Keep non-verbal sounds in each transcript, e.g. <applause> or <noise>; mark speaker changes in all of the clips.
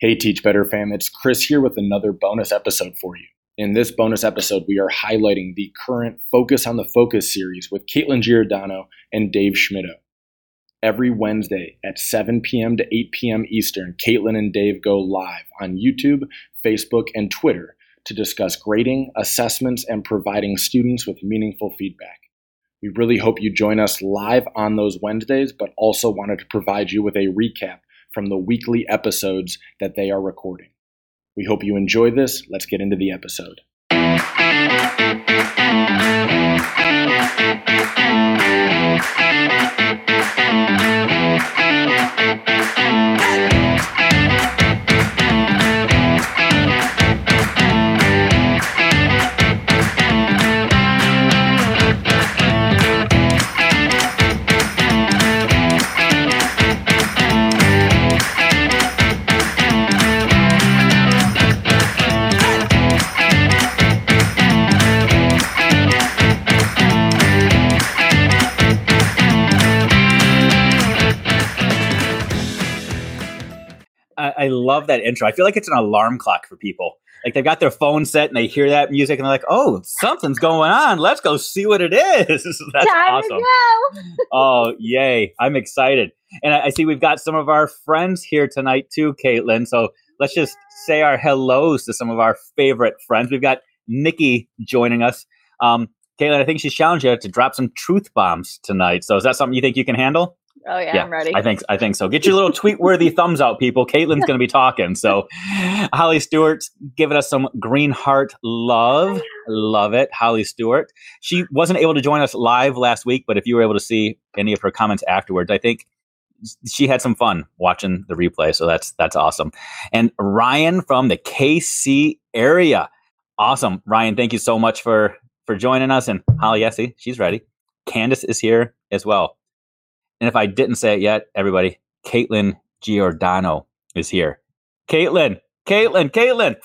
Speaker 1: Hey, Teach Better fam, it's Chris here with another bonus episode for you. In this bonus episode, we are highlighting the current Focus on the Focus series with Caitlin Giordano and Dave Schmittou. Every Wednesday at 7 p.m. to 8 p.m. Eastern, Caitlin and Dave go live on YouTube, Facebook, and Twitter to discuss grading, assessments, and providing students with meaningful feedback. We really hope you join us live on those Wednesdays, but also wanted to provide you with a recap from the weekly episodes that they are recording. We hope you enjoy this. Let's get into the episode.
Speaker 2: I, love that intro. I feel like it's an alarm clock for people. Like they've got their phone set and they hear that music and they're like, "Oh, something's going on. Let's go see what it is." <laughs> That's
Speaker 3: Time
Speaker 2: awesome.
Speaker 3: to go. <laughs>
Speaker 2: oh, yay! I'm excited, and I, I see we've got some of our friends here tonight too, Caitlin. So let's just say our hellos to some of our favorite friends. We've got Nikki joining us. Um, Caitlin, I think she's challenged you to drop some truth bombs tonight. So is that something you think you can handle?
Speaker 3: Oh yeah, I'm ready.
Speaker 2: I think I think so. Get your little <laughs> tweet worthy thumbs out, people. Caitlin's going to be talking. So, <laughs> Holly Stewart's giving us some green heart love. Love it, Holly Stewart. She wasn't able to join us live last week, but if you were able to see any of her comments afterwards, I think she had some fun watching the replay. So that's that's awesome. And Ryan from the KC area, awesome. Ryan, thank you so much for for joining us. And Holly, yes, she's ready. Candace is here as well. And if I didn't say it yet, everybody, Caitlin Giordano is here. Caitlin, Caitlin, Caitlin.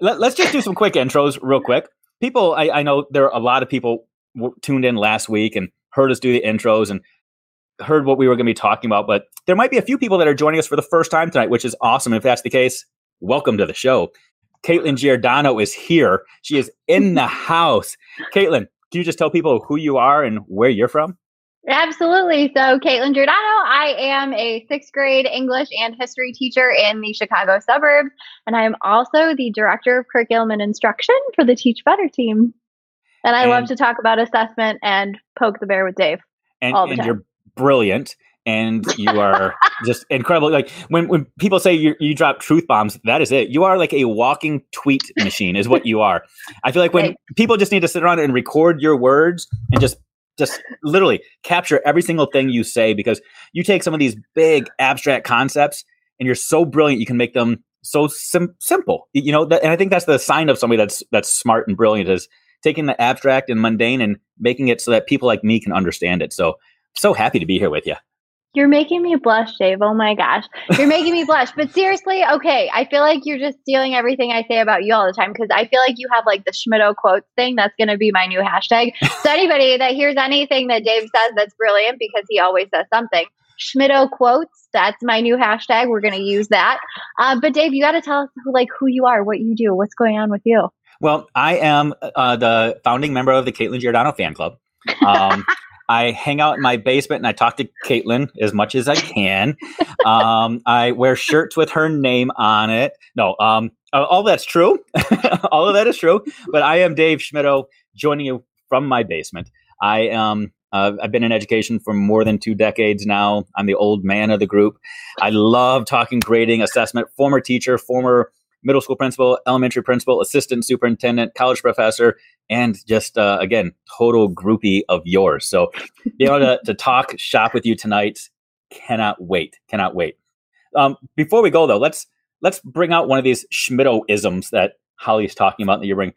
Speaker 2: Let, us just do some quick intros real quick. People, I, I know there are a lot of people w- tuned in last week and heard us do the intros and heard what we were going to be talking about, but there might be a few people that are joining us for the first time tonight, which is awesome. If that's the case, welcome to the show. Caitlin Giordano is here. She is in the <laughs> house. Caitlin, can you just tell people who you are and where you're from?
Speaker 3: Absolutely. So, Caitlin Giordano, I am a sixth grade English and history teacher in the Chicago suburbs, and I am also the director of curriculum and instruction for the Teach Better team. And I
Speaker 2: And-
Speaker 3: love to talk about assessment and poke the bear with Dave.
Speaker 2: and,
Speaker 3: all the
Speaker 2: and
Speaker 3: time.
Speaker 2: you're brilliant and you are just incredible like when, when people say you, you drop truth bombs that is it you are like a walking tweet machine is what you are i feel like when
Speaker 3: Right.
Speaker 2: people just need to sit around and record your words and just just literally capture every single thing you say because you take some of these big abstract concepts and you're so brilliant you can make them so sim- simple. You know that, and i think that's the sign of somebody that's that's smart and brilliant is taking the abstract and mundane and making it so that people like me can understand it. So so happy to be here with you
Speaker 3: You're making me blush, Dave. Oh my gosh. You're making me blush. But seriously, okay, I feel like you're just stealing everything I say about you all the time because I feel like you have like the Schmittou quotes thing. That's going to be my new hashtag. So anybody that hears anything that Dave says that's brilliant because he always says something. Schmittou quotes. That's my new hashtag. We're going to use that. Uh, but Dave, you got to tell us who, like who you are, what you do, what's going on with you.
Speaker 2: Well, I am uh, the founding member of the Caitlin Giordano fan club. Um, <laughs> I hang out in my basement and I talk to Caitlin as much as I can. Um, I wear shirts with her name on it. No, um, all that's true. <laughs> all of that is true. But I am Dave Schmittou, joining you from my basement. I um, uh, I've been in education for more than two decades now. I'm the old man of the group. I love talking grading, assessment. Former teacher, former middle school principal, elementary principal, assistant superintendent, college professor, and just uh, again, total groupie of yours. So, be able to, to talk shop with you tonight. Cannot wait. Cannot wait. Um, before we go though, let's let's bring out one of these Schmittou isms that Holly's talking about that you bring.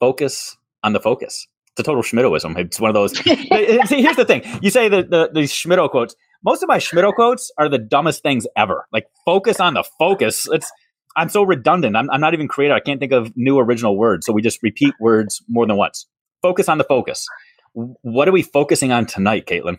Speaker 2: Focus on the focus. It's a total Schmittouism. It's one of those. <laughs> See, here's the thing: you say the, the these Schmittou quotes. Most of my Schmittou quotes are the dumbest things ever. Like focus on the focus. It's I'm so redundant. I'm, I'm not even creative. I can't think of new original words. So we just repeat words more than once. Focus on the focus. What are we focusing on tonight, Caitlin?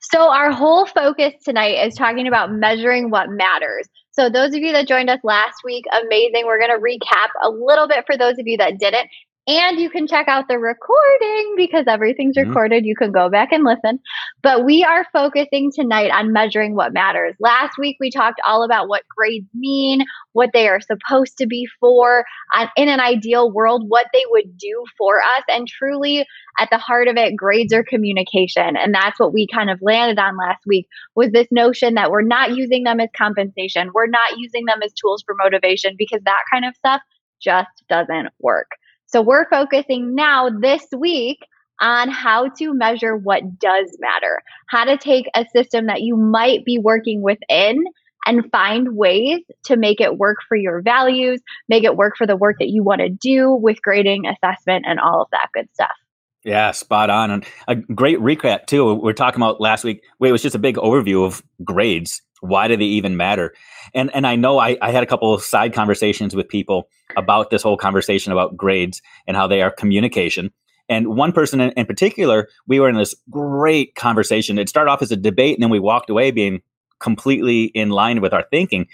Speaker 3: So, our whole focus tonight is talking about measuring what matters. So, those of you that joined us last week, amazing. We're going to recap a little bit for those of you that didn't. And you can check out the recording because everything's mm-hmm. recorded. You can go back and listen. But we are focusing tonight on measuring what matters. Last week, we talked all about what grades mean, what they are supposed to be for, uh, in an ideal world, what they would do for us. And truly, at the heart of it, grades are communication. And that's what we kind of landed on last week was this notion that we're not using them as compensation. We're not using them as tools for motivation because that kind of stuff just doesn't work. So we're focusing now this week on how to measure what does matter, how to take a system that you might be working within and find ways to make it work for your values, make it work for the work that you want to do with grading, assessment, and all of that good stuff.
Speaker 2: Yeah, spot on. And a great recap, too. We are talking about last week. Wait, it was just a big overview of grades why do they even matter and and i know I, I had a couple of side conversations with people about this whole conversation about grades and how they are communication and one person in, in particular we were in this great conversation it started off as a debate and then we walked away being completely in line with our thinking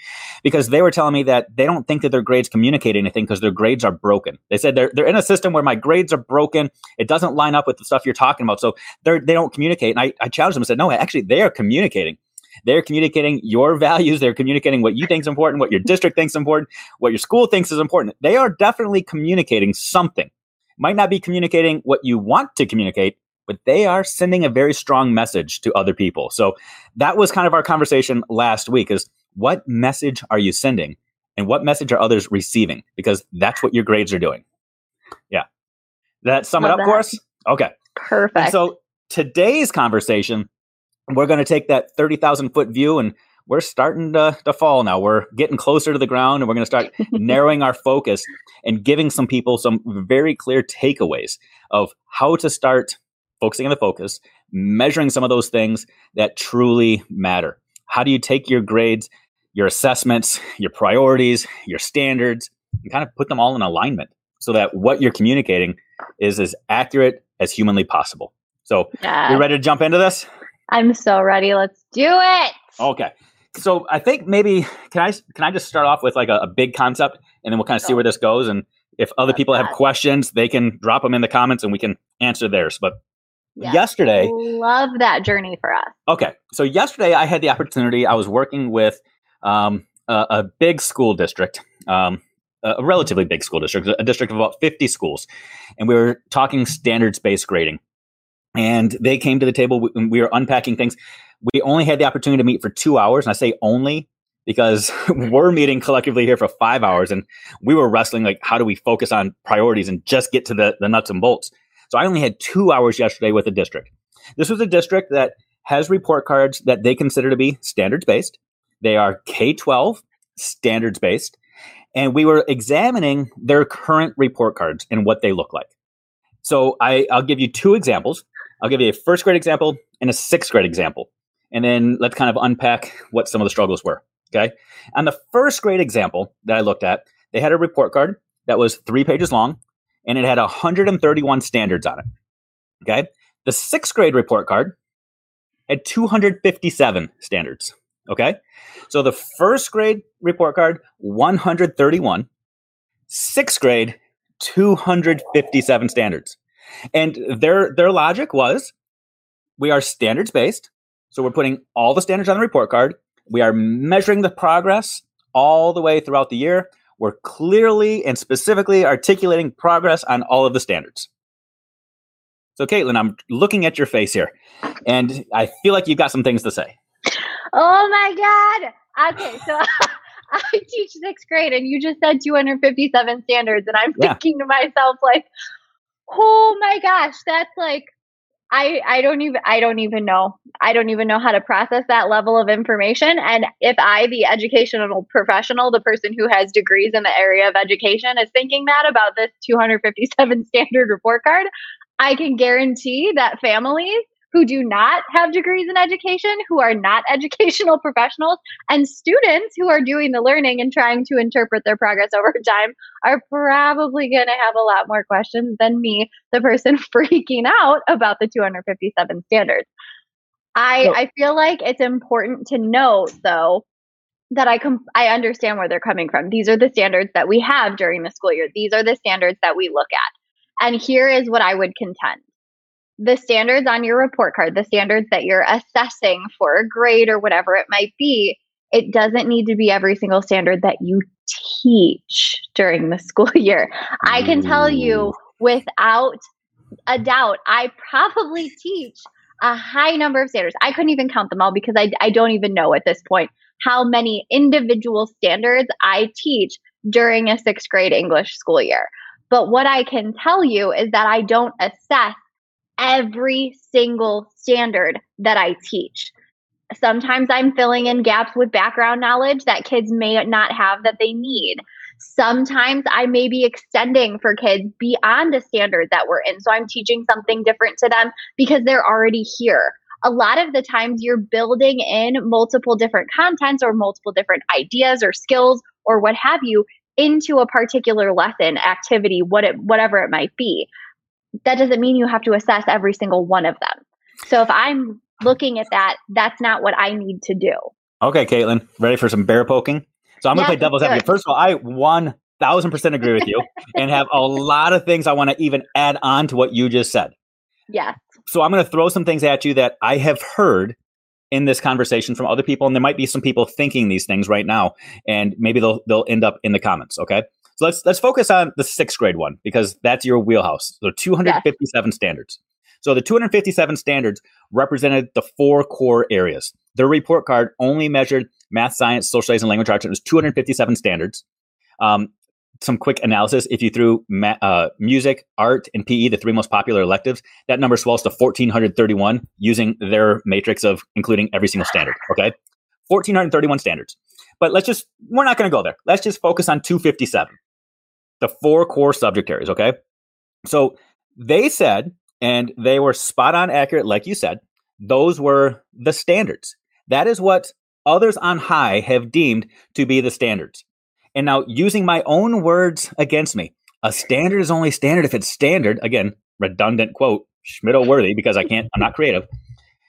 Speaker 2: because they were telling me that they don't think that their grades communicate anything because their grades are broken. They said they're, they're in a system where my grades are broken. It doesn't line up with the stuff you're talking about. So they're, they don't communicate. And I, I challenged them and said, no, actually, they are communicating. They're communicating your <laughs> values. They're communicating what you think is important, what your district thinks is important, what your school thinks is important. They are definitely communicating something. Might not be communicating what you want to communicate, but they are sending a very strong message to other people. So that was kind of our conversation last week is what message are you sending and what message are others receiving? Because that's what your grades are doing. Yeah. That sum Love it up for us? Okay.
Speaker 3: Perfect. And
Speaker 2: so today's conversation we're going to take that 30,000 foot view and we're starting to, to fall now. We're getting closer to the ground and we're going to start <laughs> narrowing our focus and giving some people some very clear takeaways of how to start focusing on the focus, measuring some of those things that truly matter. How do you take your grades, your assessments, your priorities, your standards, and kind of put them all in alignment so that what you're communicating is as accurate as humanly possible. So, yeah. you ready to jump into this?
Speaker 3: I'm so ready. Let's do it.
Speaker 2: Okay. So I think maybe can I can I just start off with like a, a big concept and then we'll kind of see where this goes and if other people have questions they can drop them in the comments and we can answer theirs. But yes. yesterday,
Speaker 3: love that journey for us.
Speaker 2: Okay, so yesterday I had the opportunity. I was working with um, a, a, big school district. Um, a relatively big school district, a district of about 50 schools. And we were talking standards based grading and they came to the table. We, we were unpacking things. We only had the opportunity to meet for two hours, and I say only because <laughs> we're meeting collectively here for five hours, and we were wrestling like, how do we focus on priorities and just get to the, the nuts and bolts? So I only had two hours yesterday with the district. This was a district that has report cards that they consider to be standards based. They are K 12 standards based. And we were examining their current report cards and what they look like. So I, I'll give you two examples. I'll give you a first grade example and a sixth grade example. And then let's kind of unpack what some of the struggles were. Okay. On the first grade example that I looked at, they had a report card that was three pages long and it had 131 standards on it. Okay. The sixth grade report card had 257 standards. Okay. So the first grade report card, 131. Sixth grade, 257 standards. And their their logic was we are standards based. So we're putting all the standards on the report card. We are measuring the progress all the way throughout the year. We're clearly and specifically articulating progress on all of the standards. So, Caitlin, I'm looking at your face here, and I feel like you've got some things to say.
Speaker 3: Oh my God. Okay, so <laughs> I teach sixth grade, and you just said 257 standards, and I'm yeah. thinking to myself, like, oh my gosh, that's like I I don't even I don't even know. I don't even know how to process that level of information. And if I, the educational professional, the person who has degrees in the area of education, is thinking that about this 257 <laughs> standard report card, I can guarantee that families who do not have degrees in education, who are not <laughs> educational professionals, and students who are doing the learning and trying to interpret their progress over time are probably going to have a lot more questions than me, the person <laughs> freaking out about the 257 standards. I, I feel like it's important to note, though, that I com- I understand where they're coming from. These are the standards that we have during the school year. These are the standards that we look at. And here is what I would contend. The standards on your report card, the standards that you're assessing for a grade or whatever it might be, it doesn't need to be every single standard that you teach during the <laughs> school year. I can tell you without a doubt, I probably teach a high number of standards. I couldn't even count them all because I, I don't even know at this point how many individual standards I teach during a sixth grade English school year. But what I can tell you is that I don't assess every single standard that I teach. Sometimes I'm filling in gaps with background knowledge that kids may not have that they need. Sometimes I may be extending for kids beyond the standard that we're in. So I'm teaching something different to them because they're already here. A lot of the times you're building in multiple different contents or multiple different ideas or skills or what have you into a particular lesson, activity, what it, whatever it might be. That doesn't mean you have to assess every single one of them. So if I'm looking at that, that's not what I need to do.
Speaker 2: Okay, Caitlin, ready for some bear poking? So I'm going to play devil's advocate. First of all, I one thousand percent agree with you, <laughs> and have a lot of things I want to even add on to what you just said.
Speaker 3: Yes.
Speaker 2: So I'm going to throw some things at you that I have heard in this conversation from other people, and there might be some people thinking these things right now, and maybe they'll they'll end up in the comments. Okay. So let's let's focus on the sixth grade one because that's your wheelhouse. So 257 yes. standards. So the 257 standards represented the four core areas. Their report card only measured math, science, social studies, and language arts. It was 257 standards. Um, some quick analysis. If you threw ma- uh, music, art, and PE, the three most popular electives, that number swells to 1,431 using their matrix of including every single standard. Okay. 1,431 standards. But let's just, we're not going to go there. Let's just focus on 257, the four core subject areas. Okay. So they said and they were spot on accurate, like you said. Those were the standards. That is what others on high have deemed to be the standards. And now, using my own words against me, a standard is only standard if it's standard. Again, redundant quote, Schmittou worthy, because I can't, I'm not creative.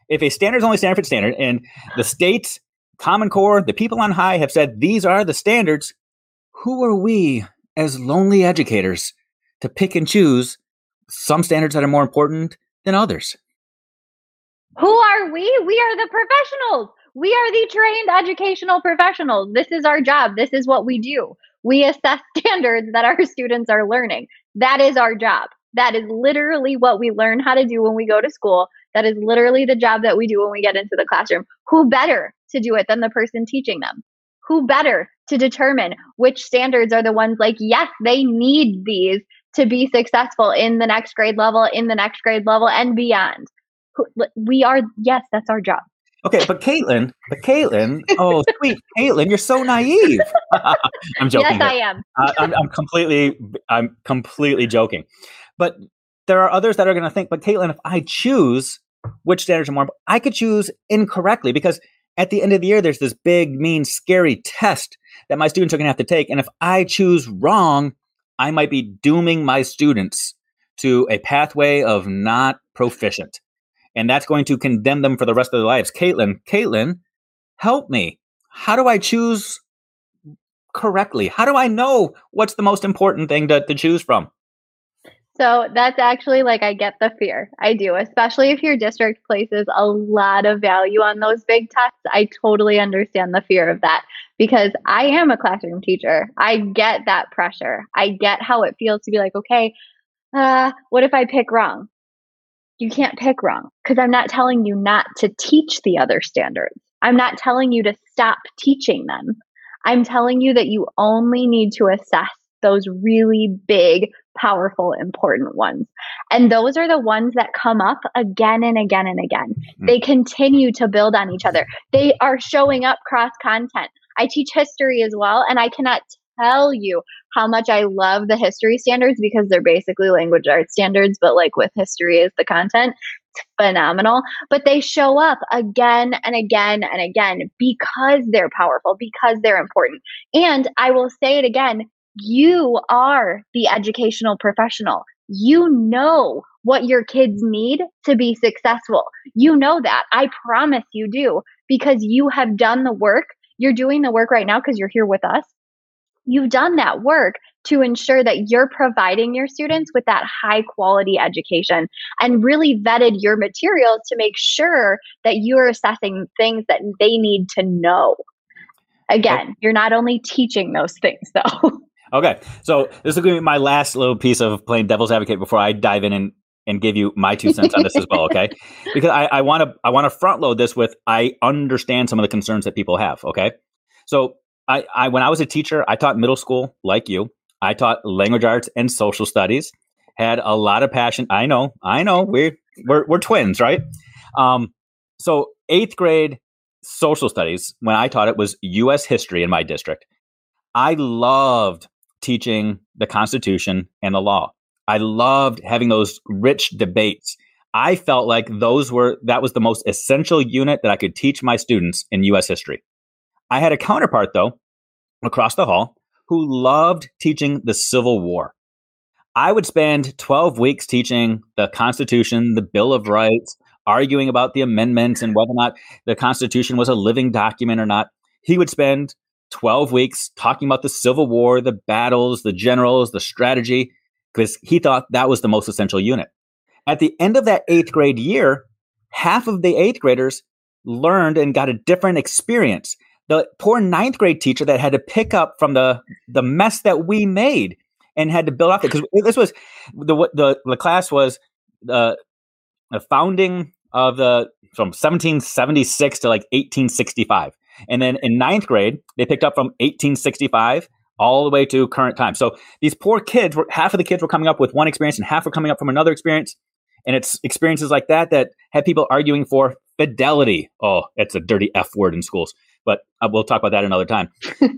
Speaker 2: If a standard is only standard if it's standard, and the state, Common Core, the people on high have said these are the standards, who are we as lonely educators to pick and choose some standards that are more important than others.
Speaker 3: Who are we? We are the professionals. We are the trained educational professionals. This is our job. This is what we do. We assess <laughs> standards that our students are learning. That is our job. That is literally what we learn how to do when we go to school. That is literally the job that we do when we get into the classroom. Who better to do it than the person teaching them? Who better to determine which standards are the ones like, yes, they need these to be successful in the next grade level, in the next grade level, and beyond. We are, yes, that's our job.
Speaker 2: Okay, but Caitlin, but Caitlin, oh <laughs> sweet Caitlin, you're so naive. <laughs> I'm joking.
Speaker 3: Yes, I am.
Speaker 2: uh, I'm, I'm completely, I'm completely joking. But there are others that are going to think, but Caitlin, if I choose which standards are more, I could choose incorrectly because at the end of the year, there's this big, mean, scary test that my students are going to have to take, and if I choose wrong, I might be dooming my students to a pathway of not proficient. And that's going to condemn them for the rest of their lives. Caitlin, Caitlin, help me. How do I choose correctly? How do I know what's the most important thing to, to choose from?
Speaker 3: So that's actually like I get the fear. I do, especially if your district places a lot of value on those big tests. I totally understand the fear of that because I am a classroom teacher. I get that pressure. I get how it feels to be like, okay, uh, what if I pick wrong? You can't pick wrong because I'm not telling you not to teach the other standards. I'm not telling you to stop teaching them. I'm telling you that you only need to assess those really big, powerful, important ones. And those are the ones that come up again and again and again. Mm-hmm. They continue to build on each other. They are showing up cross content. I teach history as well, and I cannot tell you how much I love the history standards because they're basically language arts standards, but like with history as the content. It's phenomenal. But they show up again and again and again because they're powerful, because they're important. And I will say it again you are the educational professional. You know what your kids need to be successful. You know that. I promise you do because you have done the work. you're doing the work right now because you're here with us. You've done that work to ensure that you're providing your students with that high quality education and really vetted your materials to make sure that you're assessing things that they need to know. Again, you're not only teaching those things though. <laughs>
Speaker 2: Okay, so this will be my last little piece of playing devil's advocate before I dive in and, and give you my two cents on this as well. Okay, <laughs> because I want to I want to front load this with I understand some of the concerns that people have. Okay, so I, I when I was a teacher, I taught middle school like you. I taught language arts and social studies. Had a lot of passion. I know, I know. We're we're, we're twins, right? Um, so eighth grade social studies when I taught it was U.S. history in my district. I loved teaching the Constitution and the law. I loved having those rich debates. I felt like those were that was the most essential unit that I could teach my students in US history. I had a counterpart though across the hall who loved teaching the Civil War. I would spend 12 weeks teaching the Constitution, the Bill of Rights, arguing about the amendments and whether or not the Constitution was a living document or not. He would spend 12 weeks talking about the Civil War, the battles, the generals, the strategy, because he thought that was the most essential unit. At the end of that eighth grade year, half of the eighth graders learned and got a different experience. The poor ninth grade teacher that had to pick up from the, the mess that we made and had to build off it because this was the, the the class was the the founding of the from 1776 to like 1865 and then in ninth grade, they picked up from 1865 all the way to current time. So these poor kids were half of the kids were coming up with one experience and half were coming up from another experience. And it's experiences like that that had people arguing for fidelity. Oh, it's a dirty F word in schools, but uh, we'll talk about that another time. <laughs>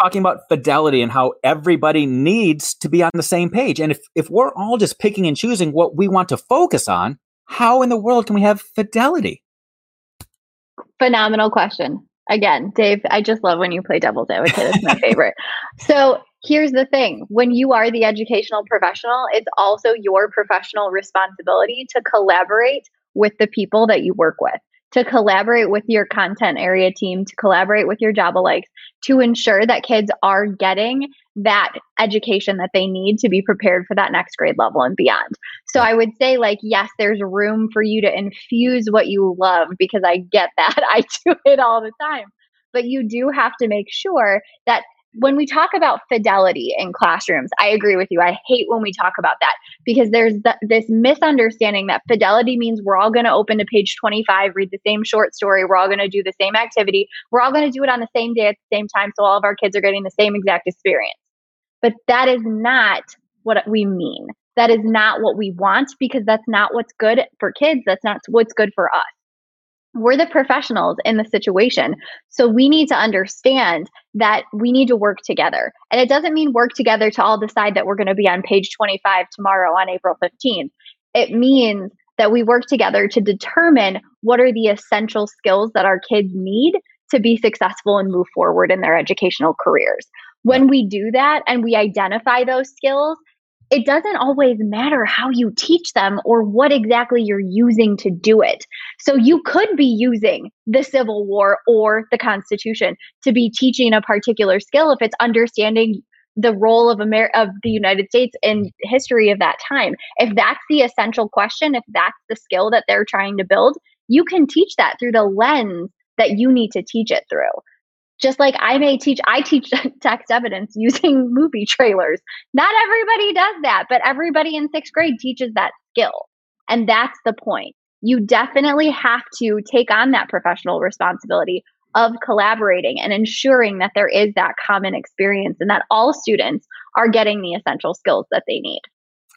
Speaker 2: Talking about fidelity and how everybody needs to be on the same page. And if, if we're all just picking and choosing what we want to focus on, how in the world can we have fidelity?
Speaker 3: Phenomenal question again, Dave, I just love when you play devil's advocate. It's my favorite. <laughs> So here's the thing when you are the educational professional, it's also your professional responsibility to collaborate with the people that you work with to collaborate with your content area team, to collaborate with your job-alikes, to ensure that kids are getting that education that they need to be prepared for that next grade level and beyond. So I would say, like, yes, there's room for you to infuse what you love because I get that. <laughs> I do it all the time. But you do have to make sure that when we talk about fidelity in classrooms, I agree with you. I hate when we talk about that because there's this misunderstanding that fidelity means we're all going to open to page 25, read the same short story, we're all going to do the same activity, we're all going to do it on the same day at the same time, so all of our kids are getting the same exact experience. But that is not what we mean. That is not what we want because that's not what's good for kids. That's not what's good for us we're the professionals in the situation. So we need to understand that we need to work together. And it doesn't mean work together to all decide that we're going to be on page 25 tomorrow on April 15th. It means that we work together to determine what are the essential skills that our kids need to be successful and move forward in their educational careers. When we do that and we identify those skills, it doesn't always matter how you teach them or what exactly you're using to do it. So you could be using the Civil War or the Constitution to be teaching a particular skill if it's understanding the role of Amer- of the United States in history of that time. If that's the essential question, if that's the skill that they're trying to build, you can teach that through the lens that you need to teach it through just like I may teach, I teach <laughs> text evidence using <laughs> movie trailers. Not everybody does that, but everybody in sixth grade teaches that skill. And that's the point. You definitely have to take on that professional responsibility of collaborating and ensuring that there is that common experience and that all students are getting the essential skills that they need.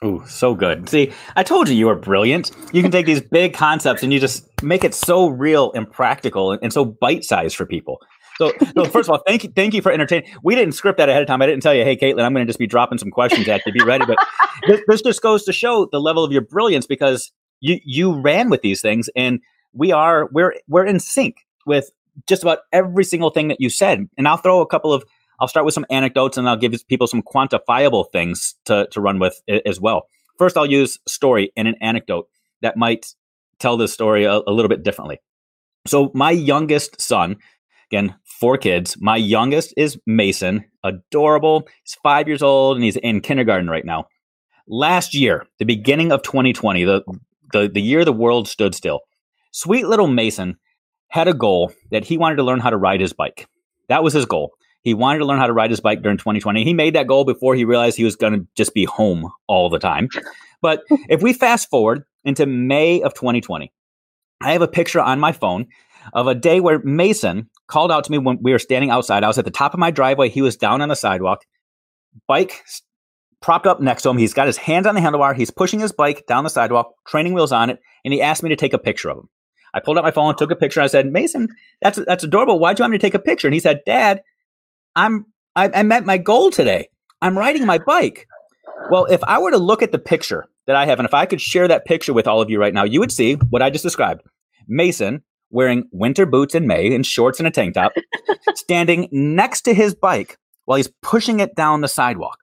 Speaker 2: Oh, so good. See, I told you you were brilliant. You can take these big concepts and you just make it so real and practical and, so bite sized for people. So, so <laughs> first of all, thank you, thank you for entertaining. We didn't script that ahead of time. I didn't tell you, hey, Caitlin, I'm going to just be dropping some questions at you. Be ready. But <laughs> this, this just goes to show the level of your brilliance because you you ran with these things, and we are we're we're in sync with just about every single thing that you said. And I'll throw a couple of I'll start with some anecdotes, and I'll give people some quantifiable things to to run with as well. First, I'll use story and an anecdote that might tell this story a, a little bit differently. So, my youngest son, again, four kids. My youngest is Mason, adorable. He's five years old and he's in kindergarten right now. Last year, the beginning of 2020, the, the, the year the world stood still, sweet little Mason had a goal that he wanted to learn how to ride his bike. That was his goal. He wanted to learn how to ride his bike during 2020. He made that goal before he realized he was going to just be home all the time. But if we fast forward into May of 2020, I have a picture on my phone of a day where Mason called out to me when we were standing outside. I was at the top of my driveway. He was down on the sidewalk, bike propped up next to him. He's got his hands on the handlebar. He's pushing his bike down the sidewalk, training wheels on it, and he asked me to take a picture of him. I pulled out my phone, took a picture. I said, Mason, that's that's adorable. Why'd you want me to take a picture? And he said, Dad, I'm I, I met my goal today. I'm riding my bike. Well, if I were to look at the picture that I have, and if I could share that picture with all of you right now, you would see what I just described. Mason wearing winter boots in May and shorts and a tank top, <laughs> standing next to his bike while he's pushing it down the sidewalk.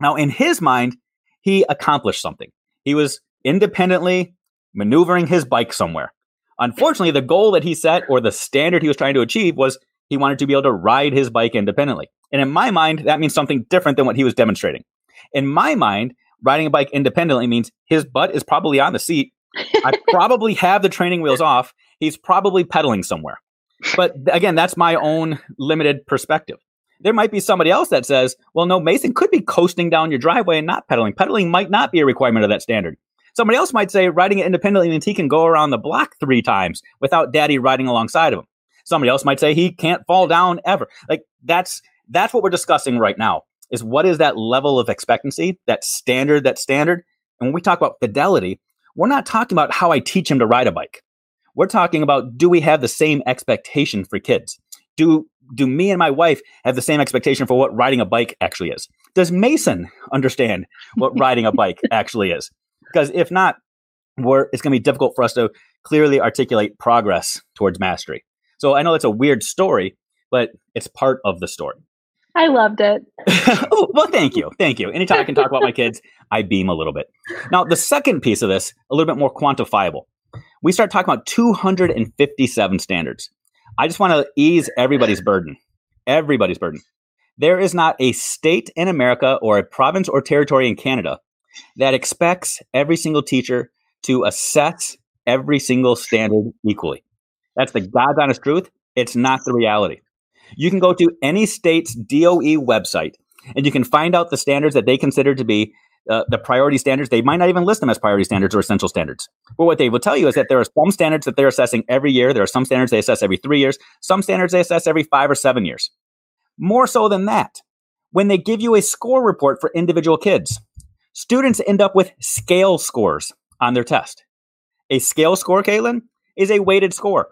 Speaker 2: Now, in his mind, he accomplished something. He was independently maneuvering his bike somewhere. Unfortunately, the goal that he set or the standard he was trying to achieve was he wanted to be able to ride his bike independently. And in my mind, that means something different than what he was demonstrating. In my mind, riding a bike independently means his butt is probably on the seat. I <laughs> probably have the training wheels off. He's probably pedaling somewhere. But again, that's my own limited perspective. There might be somebody else that says, well, no, Mason could be coasting down your driveway and not pedaling. Pedaling might not be a requirement of that standard. Somebody else might say riding it independently means he can go around the block three times without daddy riding alongside of him. Somebody else might say he can't fall down ever. Like that's that's what we're discussing right now. Is what is that level of expectancy, that standard, that standard? And when we talk about fidelity, we're not talking about how I teach him to ride a bike. We're talking about do we have the same expectation for kids? Do do me and my wife have the same expectation for what riding a bike actually is? Does Mason understand what <laughs> riding a bike actually is? Because if not, we're, it's going to be difficult for us to clearly articulate progress towards mastery. So I know it's a weird story, but it's part of the story.
Speaker 3: I loved it. <laughs>
Speaker 2: oh, well, thank you. Thank you. Anytime I can talk about my kids, I beam a little bit. Now, the second piece of this, a little bit more quantifiable. We start talking about 257 standards. I just want to ease everybody's burden. Everybody's burden. There is not a state in America or a province or territory in Canada that expects every single teacher to assess every single standard equally. That's the God's honest truth. It's not the reality. You can go to any state's DOE website and you can find out the standards that they consider to be uh, the priority standards. They might not even list them as priority standards or essential standards. But what they will tell you is that there are some standards that they're assessing every year. There are some standards they assess every three years. Some standards they assess every five or seven years. More so than that, when they give you a score report for individual kids, students end up with scale scores on their test. A scale score, Caitlin, is a weighted score.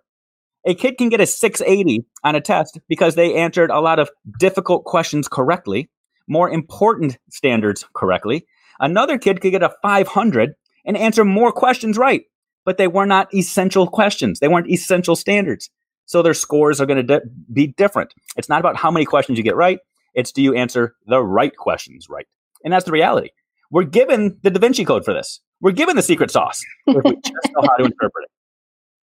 Speaker 2: A kid can get a 680 on a test because they answered a lot of difficult questions correctly, more important standards correctly. Another kid could get a 500 and answer more questions right, but they were not essential questions. They weren't essential standards. So their scores are going to di- be different. It's not about how many questions you get right, it's do you answer the right questions right? And that's the reality. We're given the Da Vinci Code for this. We're given the secret sauce <laughs> if we just know how to interpret it.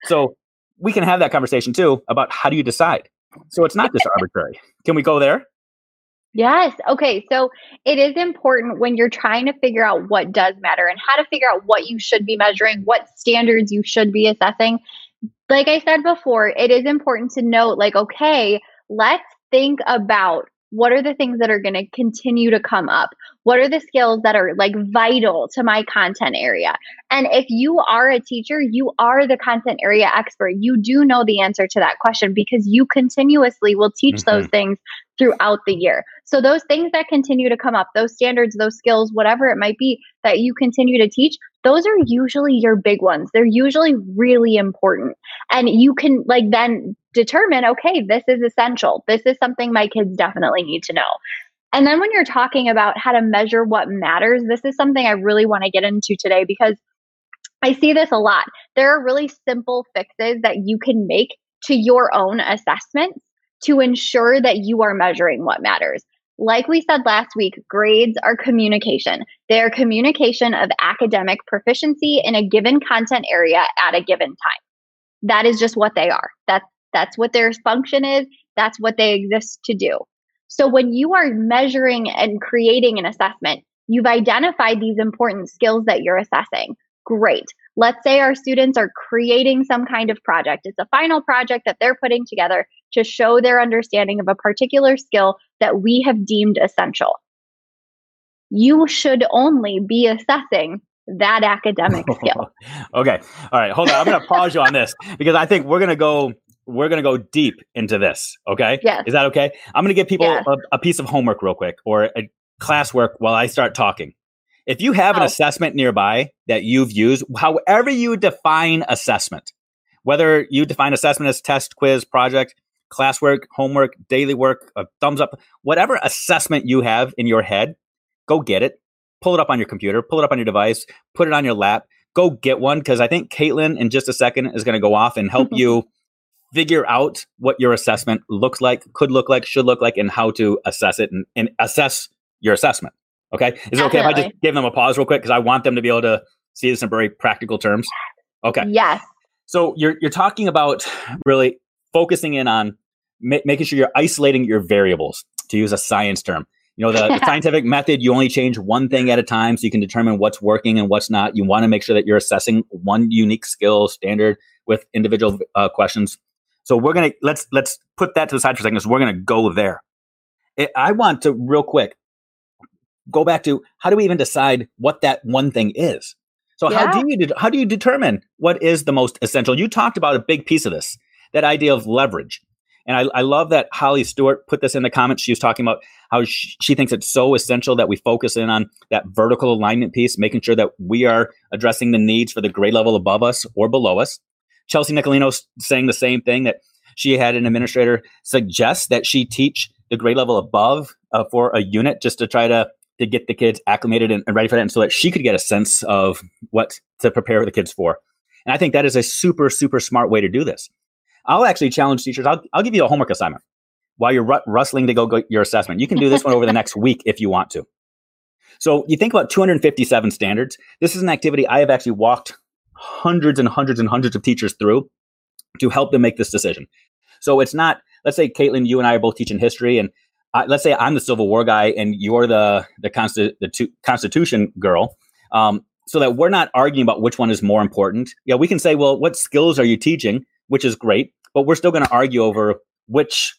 Speaker 2: So we can have that conversation too about how do you decide. So it's not just arbitrary. Can we go there?
Speaker 3: Yes. Okay. So it is important when you're trying to figure out what does matter and how to figure out what you should be measuring, what standards you should be assessing. Like I said before, it is important to note, like, okay, let's think about what are the things that are going to continue to come up what are the skills that are like vital to my content area and if you are a teacher you are the content area expert you do know the answer to that question because you continuously will teach mm-hmm. those things throughout the year so those things that continue to come up those standards those skills whatever it might be that you continue to teach those are usually your big ones they're usually really important and you can like then determine okay, this is essential. This is something my kids definitely need to know. And then when you're talking about how to measure what matters, this is something I really want to get into today because I see this a lot. There are really simple fixes that you can make to your own assessments to ensure that you are measuring what matters. Like we said last week, grades are communication. They are communication of academic proficiency in a given content area at a given time. That is just what they are. That's that's what their function is. That's what they exist to do. So when you are measuring and creating an assessment, you've identified these important skills that you're assessing. Great. Let's say our students are creating some kind of project. It's a final project that they're putting together to show their understanding of a particular skill that we have deemed essential. You should only be assessing that academic <laughs> skill.
Speaker 2: okay. All right. Hold on. I'm going to pause you on this because I think we're going to go we're going to go deep into this. Okay.
Speaker 3: Yes.
Speaker 2: Is that okay? I'm going to give people yes. a, a, piece of homework real quick or a classwork while I start talking. If you have oh. an assessment nearby that you've used, however you define assessment, whether you define assessment as test, quiz, project, classwork, homework, daily work, a thumbs up, whatever assessment you have in your head, go get it. Pull it up on your computer, pull it up on your device, put it on your lap, go get one. Cause I think Caitlin in just a second is going to go off and help <laughs> you figure out what your assessment looks like, could look like, should look like, and how to assess it and, and assess your assessment. Okay. Is Definitely. it okay if I just give them a pause real quick? Because I want them to be able to see this in very practical terms. Okay.
Speaker 3: Yes.
Speaker 2: So you're you're talking about really focusing in on ma- making sure you're isolating your variables, to use a science term. You know, the, the <laughs> scientific method, you only change one thing at a time so you can determine what's working and what's not. You want to make sure that you're assessing one unique skill standard with individual uh, questions. So we're gonna let's let's put that to the side for a second because we're gonna go there. It, I want to real quick go back to how do we even decide what that one thing is? So yeah. how do you de- how do you determine what is the most essential? You talked about a big piece of this, that idea of leverage. And I, I love that Holly Stewart put this in the comments. She was talking about how she, she thinks it's so essential that we focus in on that vertical alignment piece, making sure that we are addressing the needs for the grade level above us or below us. Chelsea Nicolino saying the same thing that she had an administrator suggest that she teach the grade level above uh, for a unit just to try to to get the kids acclimated and, and ready for that, and so that she could get a sense of what to prepare the kids for. And I think that is a super super smart way to do this. I'll actually challenge teachers. I'll, I'll give you a homework assignment while you're ru- rustling to go get your assessment. You can do this one over the next <laughs> week if you want to. So you think about 257 standards. This is an activity I have actually walked hundreds and hundreds and hundreds of teachers through to help them make this decision. So it's not, let's say, Caitlin, you and I are both teaching history, and I, let's say I'm the Civil War guy and you're the the, Consti- the tu- Constitution girl. Um, so that we're not arguing about which one is more important. Yeah, we can say, well, what skills are you teaching, which is great, but we're still going to argue over which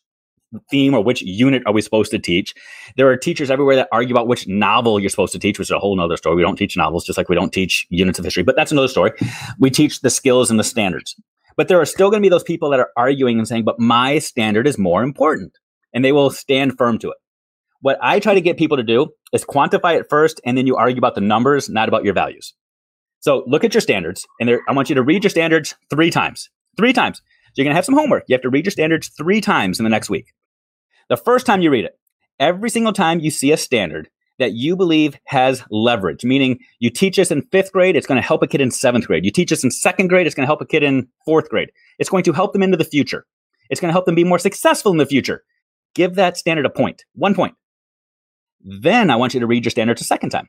Speaker 2: theme or which unit are we supposed to teach. There are teachers everywhere that argue about which novel you're supposed to teach, which is a whole nother story. We don't teach novels, just like we don't teach units of history, but that's another story. We teach the skills and the standards. But there are still going to be those people that are arguing and saying, but my standard is more important. And they will stand firm to it. What I try to get people to do is quantify it first, and then you argue about the numbers, not about your values. So look at your standards, and there, I want you to read your standards three times. Three times. So you're going to have some homework. You have to read your standards three times in the next week. The first time you read it, every single time you see a standard that you believe has leverage, meaning you teach us in fifth grade, it's going to help a kid in seventh grade. You teach us in second grade, it's going to help a kid in fourth grade. It's going to help them into the future. It's going to help them be more successful in the future. Give that standard a point, one point. Then I want you to read your standards a second time.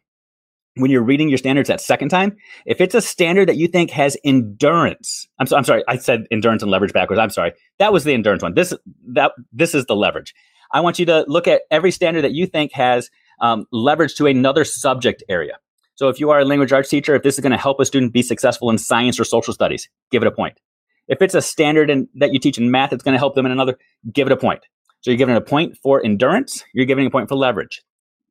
Speaker 2: When you're reading your standards that second time, if it's a standard that you think has endurance, I'm, so, I'm sorry, I said endurance and leverage backwards. I'm sorry. That was the endurance one. This that this is the leverage. I want you to look at every standard that you think has um, leverage to another subject area. So if you are a language arts teacher, if this is going to help a student be successful in science or social studies, give it a point. If it's a standard in, that you teach in math, it's going to help them in another, give it a point. So you're giving a point for endurance, you're giving a point for leverage.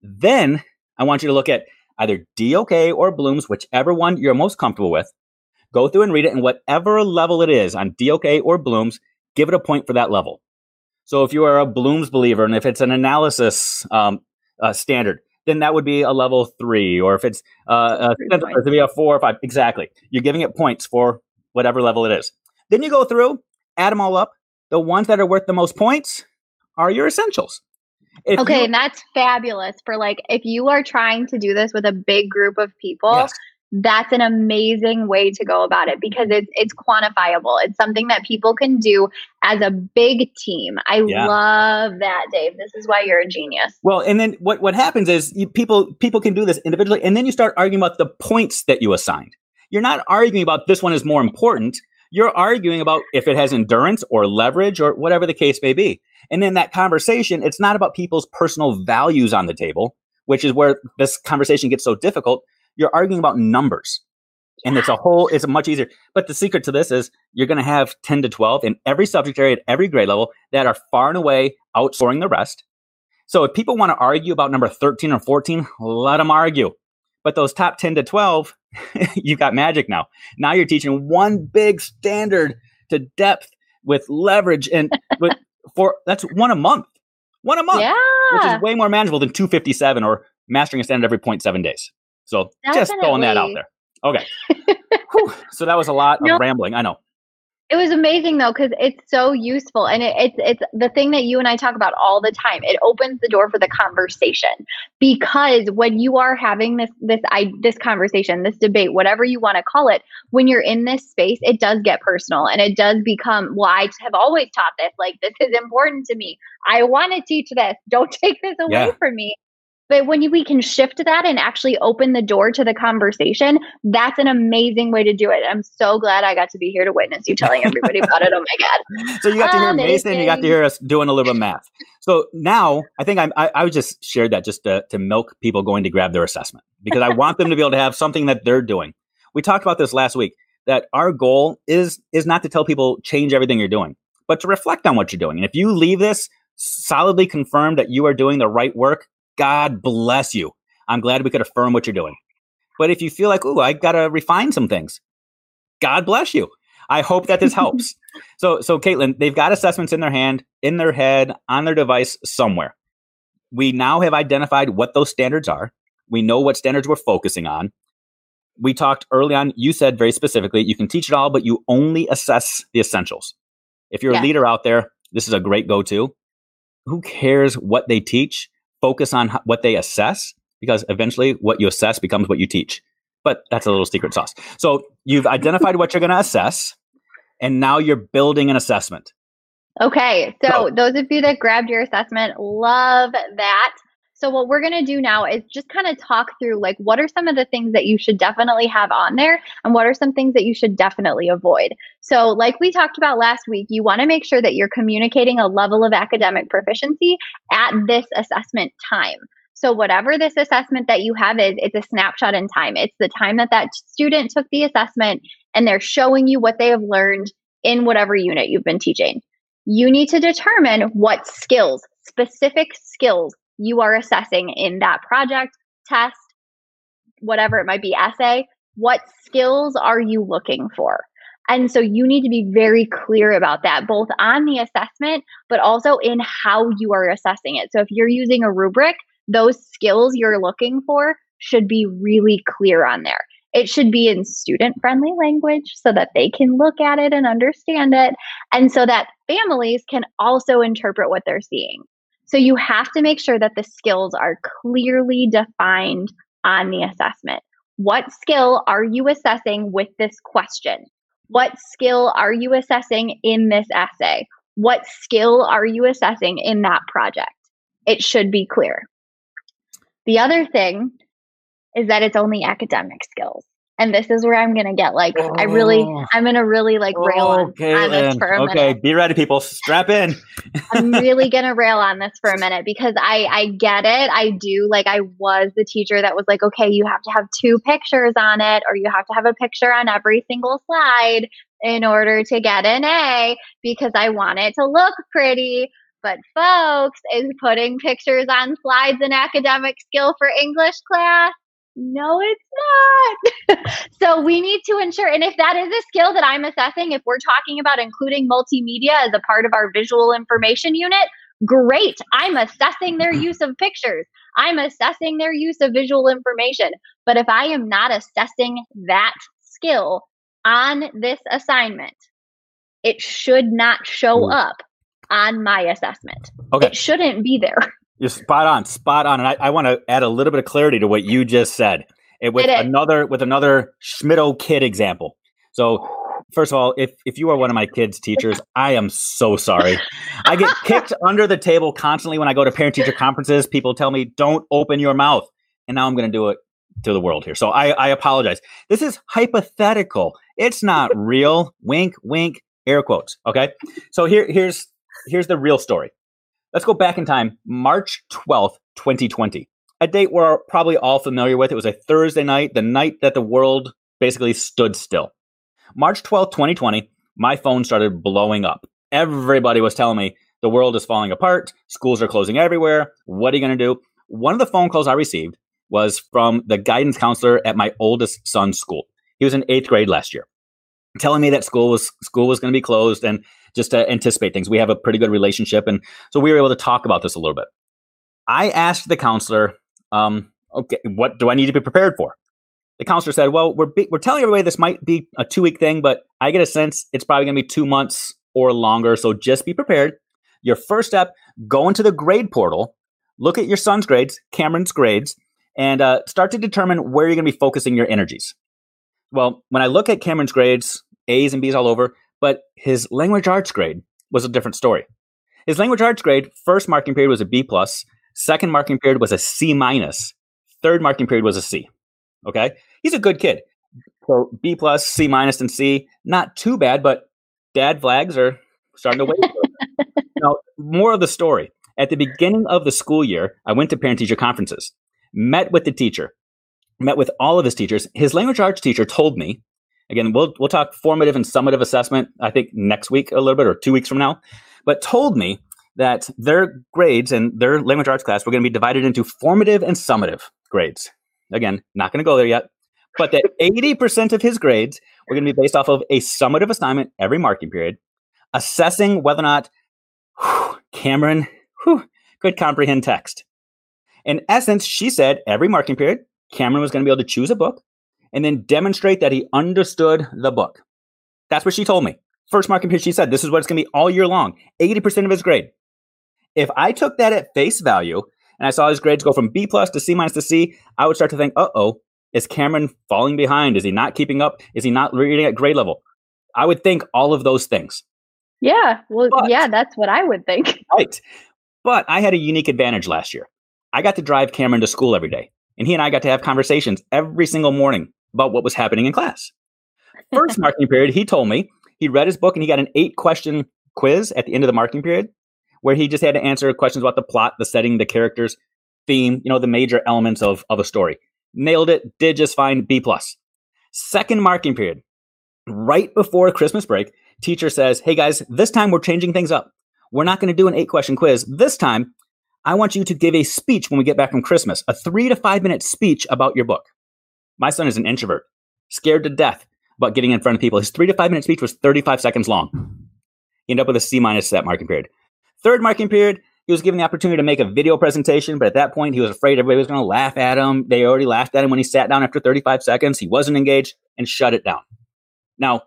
Speaker 2: Then I want you to look at either DOK or Bloom's, whichever one you're most comfortable with. Go through and read it, and whatever level it is on DOK or Bloom's, give it a point for that level. So if you are a Bloom's believer, and if it's an analysis um, uh, standard, then that would be a level three. Or if it's uh, a, it would be a four or five. Exactly. You're giving it points for whatever level it is. Then you go through, add them all up. The ones that are worth the most points are your essentials.
Speaker 3: If okay, you, and that's fabulous for like if you are trying to do this with a big group of people, yes. that's an amazing way to go about it because it's it's quantifiable. It's something that people can do as a big team. I yeah. love that, Dave. This is why you're a genius.
Speaker 2: Well, and then what what happens is you, people people can do this individually, and then you start arguing about the points that you assigned. You're not arguing about this one is more important. You're arguing about if it has endurance or leverage or whatever the case may be. And in that conversation, it's not about people's personal values on the table, which is where this conversation gets so difficult. You're arguing about numbers. And it's a whole, it's much easier. But the secret to this is you're going to have 10 to 12 in every subject area at every grade level that are far and away outscoring the rest. So if people want to argue about number 13 or 14, let them argue. But those top 10 to 12, <laughs> you've got magic now. Now you're teaching one big standard to depth with leverage and with, for that's one a month. One a month.
Speaker 3: Yeah.
Speaker 2: Which is way more manageable than 257 or mastering a standard every 0.7 days. So just throwing that out there. Okay. So that was a lot of <laughs> rambling. I know.
Speaker 3: It was amazing though because it's so useful and it, it's it's the thing that you and I talk about all the time. It opens the door for the conversation because when you are having this this I this conversation, this debate, whatever you want to call it, when you're in this space, it does get personal and it does become. Well, I have always taught this. Like this is important to me. I want to teach this. Don't <laughs> take this away
Speaker 2: Yeah.
Speaker 3: from me. But when we can shift that and actually open the door to the conversation, that's an amazing way to do it. I'm so glad I got to be here to witness you telling everybody about it. Oh my God. <laughs>
Speaker 2: So you got to hear
Speaker 3: Um,
Speaker 2: Mason, you got to hear us doing a little bit of math. So now I think I'm, I, I just shared that just to, to milk people going to grab their assessment because I want them to be able to have something that they're doing. We talked about this last week that our goal is is not to tell people change everything you're doing, but to reflect on what you're doing. And if you leave this solidly confirmed that you are doing the right work, God bless you. I'm glad we could affirm what you're doing. But if you feel like, ooh, I got to refine some things, God bless you. I hope that this <laughs> helps. So, so Caitlin, they've got assessments in their hand, in their head, on their device somewhere. We now have identified what those standards are. We know what standards we're focusing on. We talked early on, you said very specifically, you can teach it all, but you only assess the essentials. If you're
Speaker 3: Yes.
Speaker 2: a leader out there, this is a great go to. Who cares what they teach? Focus on what they assess because eventually what you assess becomes what you teach. But that's a little secret sauce. So you've <laughs> identified what you're going to assess, and now you're building an assessment.
Speaker 3: Okay, so
Speaker 2: Go.
Speaker 3: those of you that grabbed your assessment, love that. So what we're going to do now is just kind of talk through like what are some of the things that you should definitely have on there and what are some things that you should definitely avoid. So like we talked about last week, you want to make sure that you're communicating a level of academic proficiency at this assessment time. So whatever this assessment that you have is, it's a snapshot in time. It's the time that that student took the assessment and they're showing you what they have learned in whatever unit you've been teaching you need to determine what skills, specific skills, you are assessing in that project, test, whatever it might be, essay. What skills are you looking for? And so you need to be very clear about that, both on the assessment, but also in how you are assessing it. So if you're using a rubric, those skills you're looking for should be really clear on there. It should be in student friendly language so that they can look at it and understand it and so that families can also interpret what they're seeing. So you have to make sure that the skills are clearly defined on the assessment. What skill are you assessing with this question? What skill are you assessing in this essay? What skill are you assessing in that project? It should be clear. The other thing is that it's only academic skills. And this is where I'm going to get like, I really,
Speaker 2: Oh.
Speaker 3: I'm to really like rail on, on this for a
Speaker 2: okay,
Speaker 3: minute.
Speaker 2: be ready, people. Strap in. <laughs>
Speaker 3: I'm really <laughs> gonna rail on this for a minute because I I get it. I do like I was the teacher that was like, okay, you have to have two pictures on it, or you have to have a picture on every single slide in order to get an A because I want it to look pretty. But folks, is putting pictures on slides an academic skill for English class? No, it's not. <laughs> so we need to ensure, and if that is a skill that I'm assessing, if we're talking about including multimedia as a part of our visual information unit, great. I'm assessing their mm-hmm. use of pictures. I'm assessing their use of visual information. But if I am not assessing that skill on this assignment, it should not show
Speaker 2: Ooh.
Speaker 3: up on my assessment.
Speaker 2: Okay.
Speaker 3: It shouldn't be there.
Speaker 2: You're spot on, spot on. And I, I want to add a little bit of clarity to what you just said eh, with
Speaker 3: it.
Speaker 2: another with another Schmittou kid example. So first of all, if if you are one of my kids' teachers, <laughs> I am so sorry. I get kicked <laughs> under the table constantly when I go to parent teacher conferences. People tell me, "Don't open your mouth," and now I'm going to do it to the world here. So I, I apologize. This is hypothetical. It's not real. <laughs> wink, wink, air quotes. Okay. So here here's here's the real story. Let's go back in time. March 12th, 2020. A date we're probably all familiar with. It was a Thursday night, the night that the world basically stood still. March 12th, 2020, my phone started blowing up. Everybody was telling me the world is falling apart, schools are closing everywhere. What are you going to do? One of the phone calls I received was from the guidance counselor at my oldest son's school. He was in eighth grade last year, telling me that school was school was going to be closed and just to anticipate things. We have a pretty good relationship, and so we were able to talk about this a little bit. I asked the counselor, um, "Okay, what do I need to be prepared for?" The counselor said, "Well, we're be- we're telling everybody this might be a two week thing, but I get a sense it's probably going to be two months or longer. So just be prepared. Your first step: go into the grade portal, look at your son's grades, Cameron's grades, and uh, start to determine where you're going to be focusing your energies." Well, when I look at Cameron's grades, A's and B's all over, but his language arts grade was a different story. His language arts grade, first marking period was a B plus, second marking period was a C minus, third marking period was a C. Okay, he's a good kid. So B plus, C minus, and C, not too bad, but dad flags are starting to wave. <laughs> now, more of the story. At the beginning of the school year, I went to parent teacher conferences, met with the teacher, met with all of his teachers. His language arts teacher told me Again, we'll we'll talk formative and summative assessment. I think next week a little bit or two weeks from now, but told me that their grades and their language arts class were going to be divided into formative and summative grades. Again, not going to go there yet, but that <laughs> 80% of his grades were going to be based off of a summative assignment every marking period, assessing whether or not whew, Cameron whew, could comprehend text. In essence, she said every marking period, Cameron was going to be able to choose a book and then demonstrate that he understood the book. That's what she told me. First marking period, she said, this is what it's going to be all year long, 80% of his grade. If I took that at face value and I saw his grades go from B plus to C minus to C, I would start to think, uh oh, is Cameron falling behind? Is he not keeping up? Is he not reading at grade level? I would think all of those things.
Speaker 3: Yeah, well, but, yeah, that's what I would think.
Speaker 2: Right. But I had a unique advantage last year. I got to drive Cameron to school every day, and he and I got to have conversations every single morning about what was happening in class. First <laughs> marking period, he told me he read his book and he got an eight question quiz at the end of the marking period where he just had to answer questions about the plot, the setting, the characters, theme, you know, the major elements of, of a story. Nailed it, did just fine, B plus. Second marking period, right before Christmas break, teacher says, Hey guys, this time we're changing things up. We're not going to do an eight question quiz. This time, I want you to give a speech when we get back from Christmas, a three to five minute speech about your book. My son is an introvert, scared to death about getting in front of people. His three to five minute speech was 35 seconds long. He ended up with a C minus that marking period. Third marking period, he was given the opportunity to make a video presentation, but at that point, he was afraid everybody was going to laugh at him. They already laughed at him when he sat down after 35 seconds. He wasn't engaged and shut it down. Now,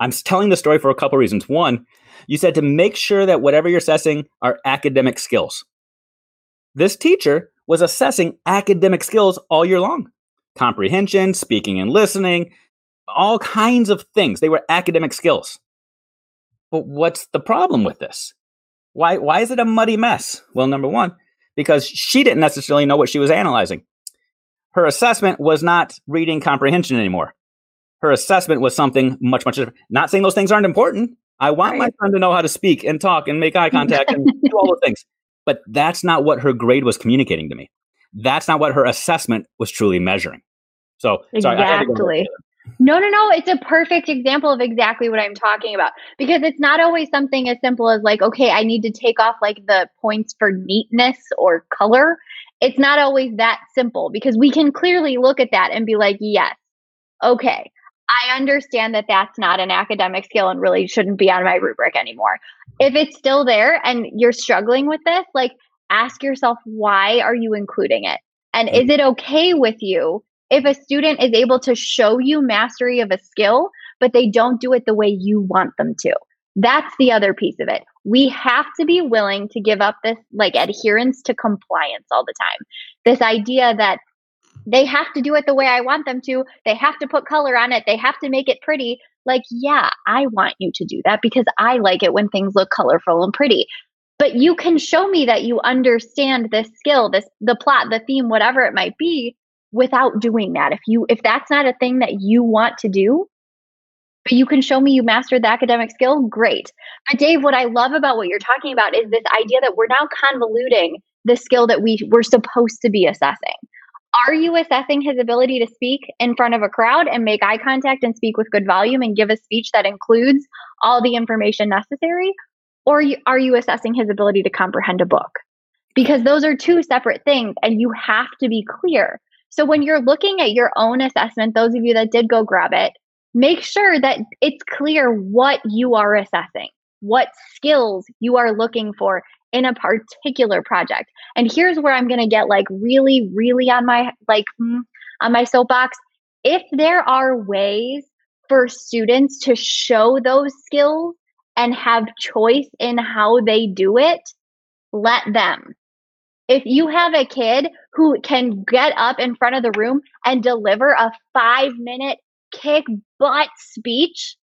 Speaker 2: I'm telling the story for a couple reasons. One, you said to make sure that whatever you're assessing are academic skills. This teacher was assessing academic skills all year long comprehension, speaking and listening, all kinds of things. They were academic skills. But what's the problem with this? Why, why is it a muddy mess? Well, number one, because she didn't necessarily know what she was analyzing. Her assessment was not reading comprehension anymore. Her assessment was something much, much different. Not saying those things aren't important. I want right. my son to know how to speak and talk and make eye contact and <laughs> do all those things. But that's not what her grade was communicating to me that's not what her assessment was truly measuring. So
Speaker 3: exactly. no, no, no. It's a perfect example of exactly what I'm talking about because it's not always something as simple as like, okay, I need to take off like the points for neatness or color. It's not always that simple because we can clearly look at that and be like, yes, okay, I understand that that's not an academic skill and really shouldn't be on my rubric anymore. If it's still there and you're struggling with this, like ask yourself why are you including it? And is it okay with you if a student is able to show you mastery of a skill but they don't do it the way you want them to? That's the other piece of it. We have to be willing to give up this like adherence to compliance all the time. This idea that they have to do it the way I want them to. They have to put color on it. They have to make it pretty. Like, yeah, I want you to do that because I like it when things look colorful and pretty but you can show me that you understand this skill this the plot the theme whatever it might be without doing that if you if that's not a thing that you want to do but you can show me you mastered the academic skill, great. But Dave, what I love about what you're talking about is this idea that we're now convoluting the skill that we were supposed to be assessing. Are you assessing his ability to speak in front of a crowd and make eye contact and speak with good volume and give a speech that includes all the information necessary? Or are you assessing his ability to comprehend a book? Because those are two separate things and you have to be clear. So when you're looking at your own assessment, those of you that did go grab it, make sure that it's clear what you are assessing, what skills you are looking for in a particular project. And here's where I'm going to get like really really on my like mm, on my soapbox. If there are ways for students to show those skills and have choice in how they do it, let them. If you have a kid who can get up in front of the room and deliver a 5 minute kick butt speech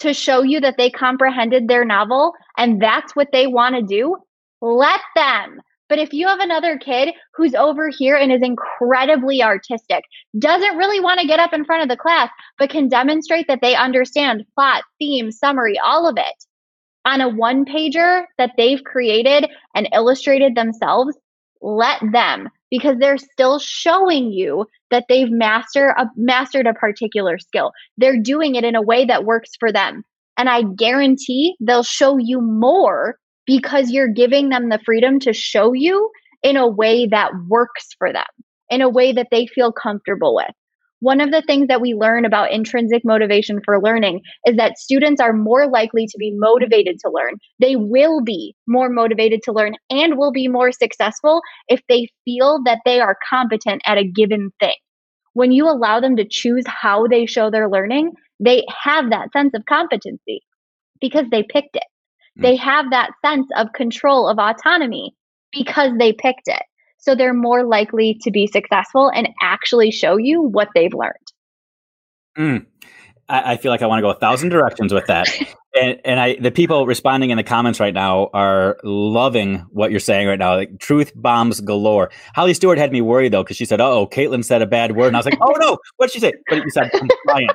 Speaker 3: to show you that they comprehended their novel and that's what they want to do, let them. But if you have another kid who's over here and is incredibly artistic, doesn't really want to get up in front of the class, but can demonstrate that they understand plot, theme, summary, all of it on a one pager that they've created and illustrated themselves, let them because they're still showing you that they've master a, mastered a particular skill. They're doing it in a way that works for them. And I guarantee they'll show you more because you're giving them the freedom to show you in a way that works for them, in a way that they feel comfortable with. One of the things that we learn about intrinsic motivation for learning is that students are more likely to be motivated to learn. They will be more motivated to learn and will be more successful if they feel that they are competent at a given thing. When you allow them to choose how they show their learning, they have that sense of competency because they picked it. Mm. They have that sense of control, of autonomy because they picked it. So they're more likely to be successful and actually show you what they've learned.
Speaker 2: Mm. I, I, feel like I want to go a thousand directions with that. <laughs> and, and I, the people responding in the comments right now are loving what you're saying right now. Like truth bombs galore. Holly Stewart had me worried though, because she said, oh, Caitlin said a bad word. And I was like, oh no, what'd she say? But you said compliant.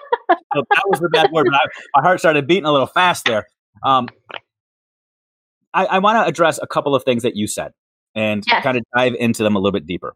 Speaker 2: so that was the bad word. But I, my heart started beating a little fast there. Um, I, I want to address a couple of things that you said and yes. kind of dive into them a little bit deeper.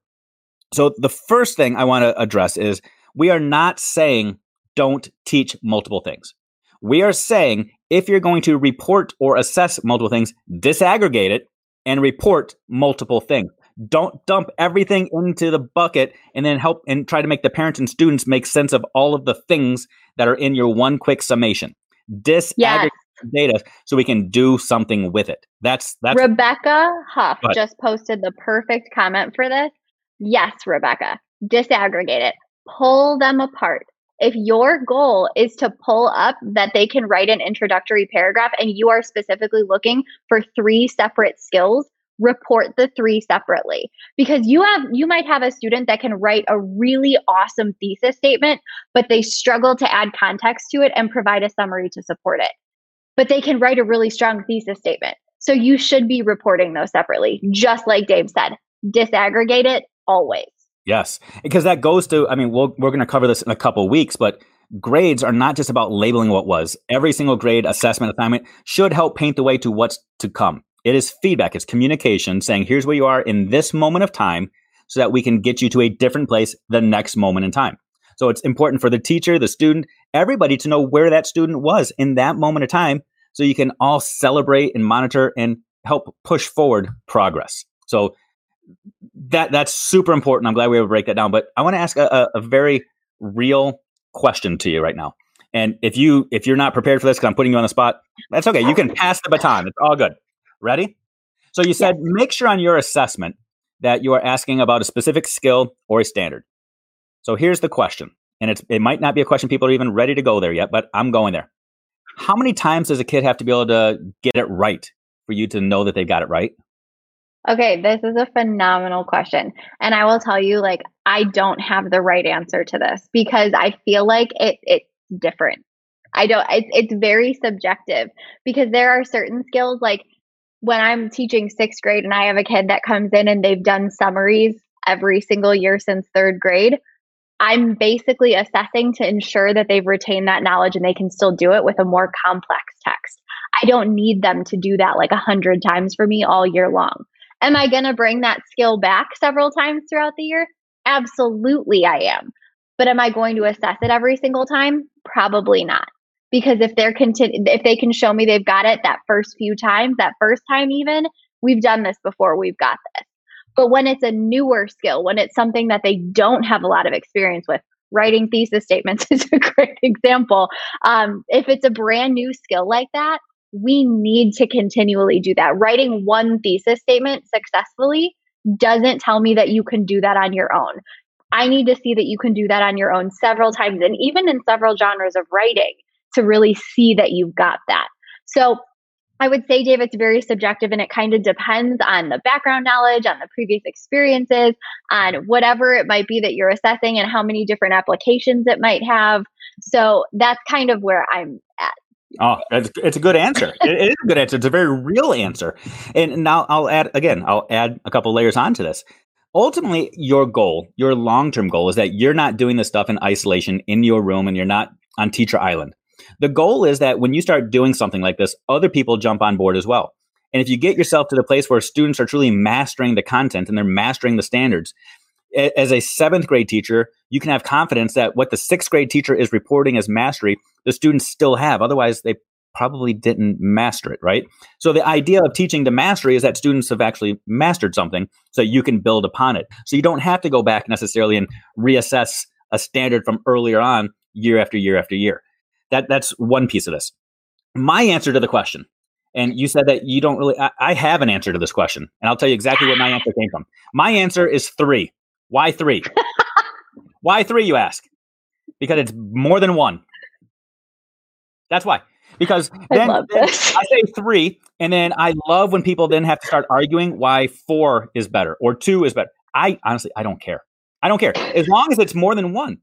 Speaker 2: So, the first thing I want to address is we are not saying don't teach multiple things. We are saying if you're going to report or assess multiple things, disaggregate it and report multiple things. Don't dump everything into the bucket and then help and try to make the parents and students make sense of all of the things that are in your one quick summation. Disaggregate yes data so we can do something with it. That's that's
Speaker 3: Rebecca Huff just posted the perfect comment for this. Yes, Rebecca, disaggregate it, pull them apart. If your goal is to pull up that they can write an introductory paragraph and you are specifically looking for three separate skills, report the three separately because you have you might have a student that can write a really awesome thesis statement but they struggle to add context to it and provide a summary to support it but they can write a really strong thesis statement. So you should be reporting those separately, just like Dave said. Disaggregate it always.
Speaker 2: Yes, because that goes to, I mean, we we are going to cover this in a couple weeks, but grades are not just about labeling what was. Every single grade, assessment, assignment should help paint the way to what's to come. It is feedback, it's communication saying, here's where you are in this moment of time so that we can get you to a different place the next moment in time. So it's important for the teacher, the student, everybody to know where that student was in that moment of time so you can all celebrate and monitor and help push forward progress. So that that's super important. I'm glad we were able to break that down. But I want to ask a, a, very real question to you right now. And if you if you're not prepared for this because I'm putting you on the spot, that's okay. You can pass the baton. It's all good. Ready? So you said make sure on your assessment that you are asking about a specific skill or a standard. So here's the question, and it's it might not be a question people are even ready to go there yet, but I'm going there. How many times does a kid have to be able to get it right for you to know that they got it right?
Speaker 3: Okay, this is a phenomenal question. And I will tell you, like, I don't have the right answer to this because I feel like it it's different. I don't it's it's very subjective because there are certain skills like when I'm teaching sixth grade and I have a kid that comes in and they've done summaries every single year since third grade, I'm basically assessing to ensure that they've retained that knowledge and they can still do it with a more complex text. I don't need them to do that like a hundred times for me all year long. Am I going to bring that skill back several times throughout the year? Absolutely, I am. But am I going to assess it every single time? Probably not. Because if they're continu- if they can show me they've got it that first few times, that first time even, we've done this before, we've got this. But when it's a newer skill, when it's something that they don't have a lot of experience with, writing thesis statements <laughs> is a great example. Um, if it's a brand new skill like that, we need to continually do that. Writing one thesis statement successfully doesn't tell me that you can do that on your own. I need to see that you can do that on your own several times and even in several genres of writing to really see that you've got that. So I would say, Dave, it's very subjective and it kind of depends on the background knowledge, on the previous experiences, on whatever it might be that you're assessing and how many different applications it might have. So that's kind of where I'm at.
Speaker 2: Ah, oh, it's, it's a good answer. it, it is a good answer. It's a very real answer. And now I'll add again, I'll add a couple layers onto this. Ultimately, your goal, your long term goal is that you're not doing this stuff in isolation in your room and you're not on Teacher Island. The goal is that when you start doing something like this, other people jump on board as well. And if you get yourself to the place where students are truly mastering the content and they're mastering the standards, as a seventh grade teacher, you can have confidence that what the sixth grade teacher is reporting as mastery, the students still have. Otherwise, they probably didn't master it, right? So the idea of teaching to mastery is that students have actually mastered something so you can build upon it. So you don't have to go back necessarily and reassess a standard from earlier on year after year after year. That that's one piece of this. My answer to the question, and you said that you don't really I, I have an answer to this question, and I'll tell you exactly where my answer came from. My answer is three. Why three? <laughs> why three, you ask? Because it's more than one. That's why. Because then, I, then I say three, and then I love when people then have to start arguing why four is better or two is better. I honestly, I don't care. I don't care. As long as it's more than one.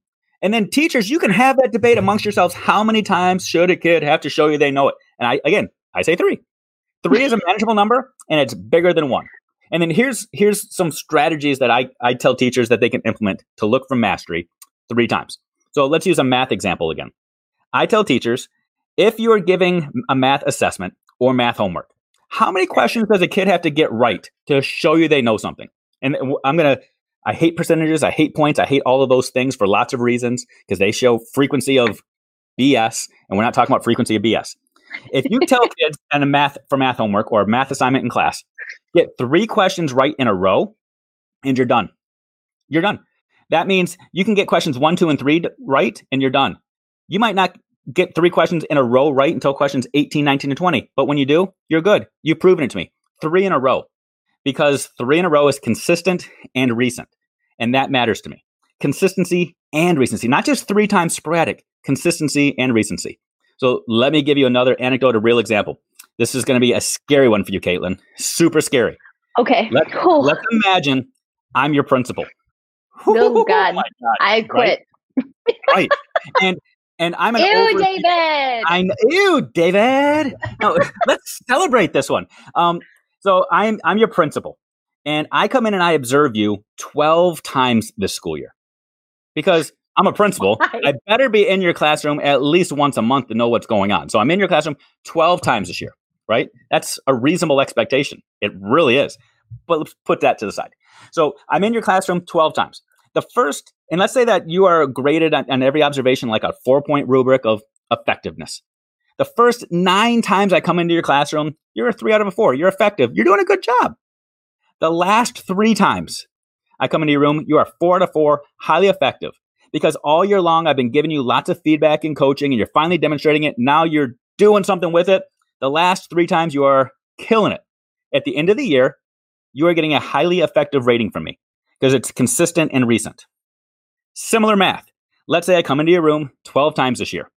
Speaker 2: And then teachers, you can have that debate amongst yourselves. How many times should a kid have to show you they know it? And I, again, I say three. Three is a manageable number and it's bigger than one. And then here's here's some strategies that I, I tell teachers that they can implement to look for mastery three times. So let's use a math example again. I tell teachers if you are giving a math assessment or math homework, how many questions does a kid have to get right to show you they know something? And I'm going to, I hate percentages, I hate points, I hate all of those things for lots of reasons because they show frequency of BS, and we're not talking about frequency of BS. If you tell <laughs> kids in a math for math homework or a math assignment in class, get three questions right in a row, and you're done. You're done. That means you can get questions one, two, and three right, and you're done. You might not get three questions in a row right until questions 18, 19, and 20. But when you do, you're good. You've proven it to me. Three in a row. Because three in a row is consistent and recent. And that matters to me. Consistency and recency, not just three times sporadic, consistency and recency. So let me give you another anecdote, a real example. This is going to be a scary one for you, Caitlin. Super scary.
Speaker 3: Okay.
Speaker 2: Let, <laughs> let's imagine I'm your principal. <laughs>
Speaker 3: Oh, God. God. I quit.
Speaker 2: Right. right. And and I'm an
Speaker 3: ew,
Speaker 2: over-
Speaker 3: David.
Speaker 2: I'm ew, David. No, <laughs> let's celebrate this one. Um, so I'm I'm your principal, and I come in and I observe you twelve times this school year because I'm a principal. <laughs> Why? I better be in your classroom at least once a month to know what's going on. So I'm in your classroom twelve times this year. Right? That's a reasonable expectation. It really is. But let's put that to the side. So I'm in your classroom twelve times. The first, and let's say that you are graded on, on every observation like a four point rubric of effectiveness. The first nine times I come into your classroom, you're a three out of a four. You're effective. You're doing a good job. The last three times I come into your room, you are four out of four, highly effective. Because all year long, I've been giving you lots of feedback and coaching, and you're finally demonstrating it. Now you're doing something with it. The last three times, you are killing it. At the end of the year, you are getting a highly effective rating from me because it's consistent and recent. Similar math. Let's say I come into your room 12 times this year.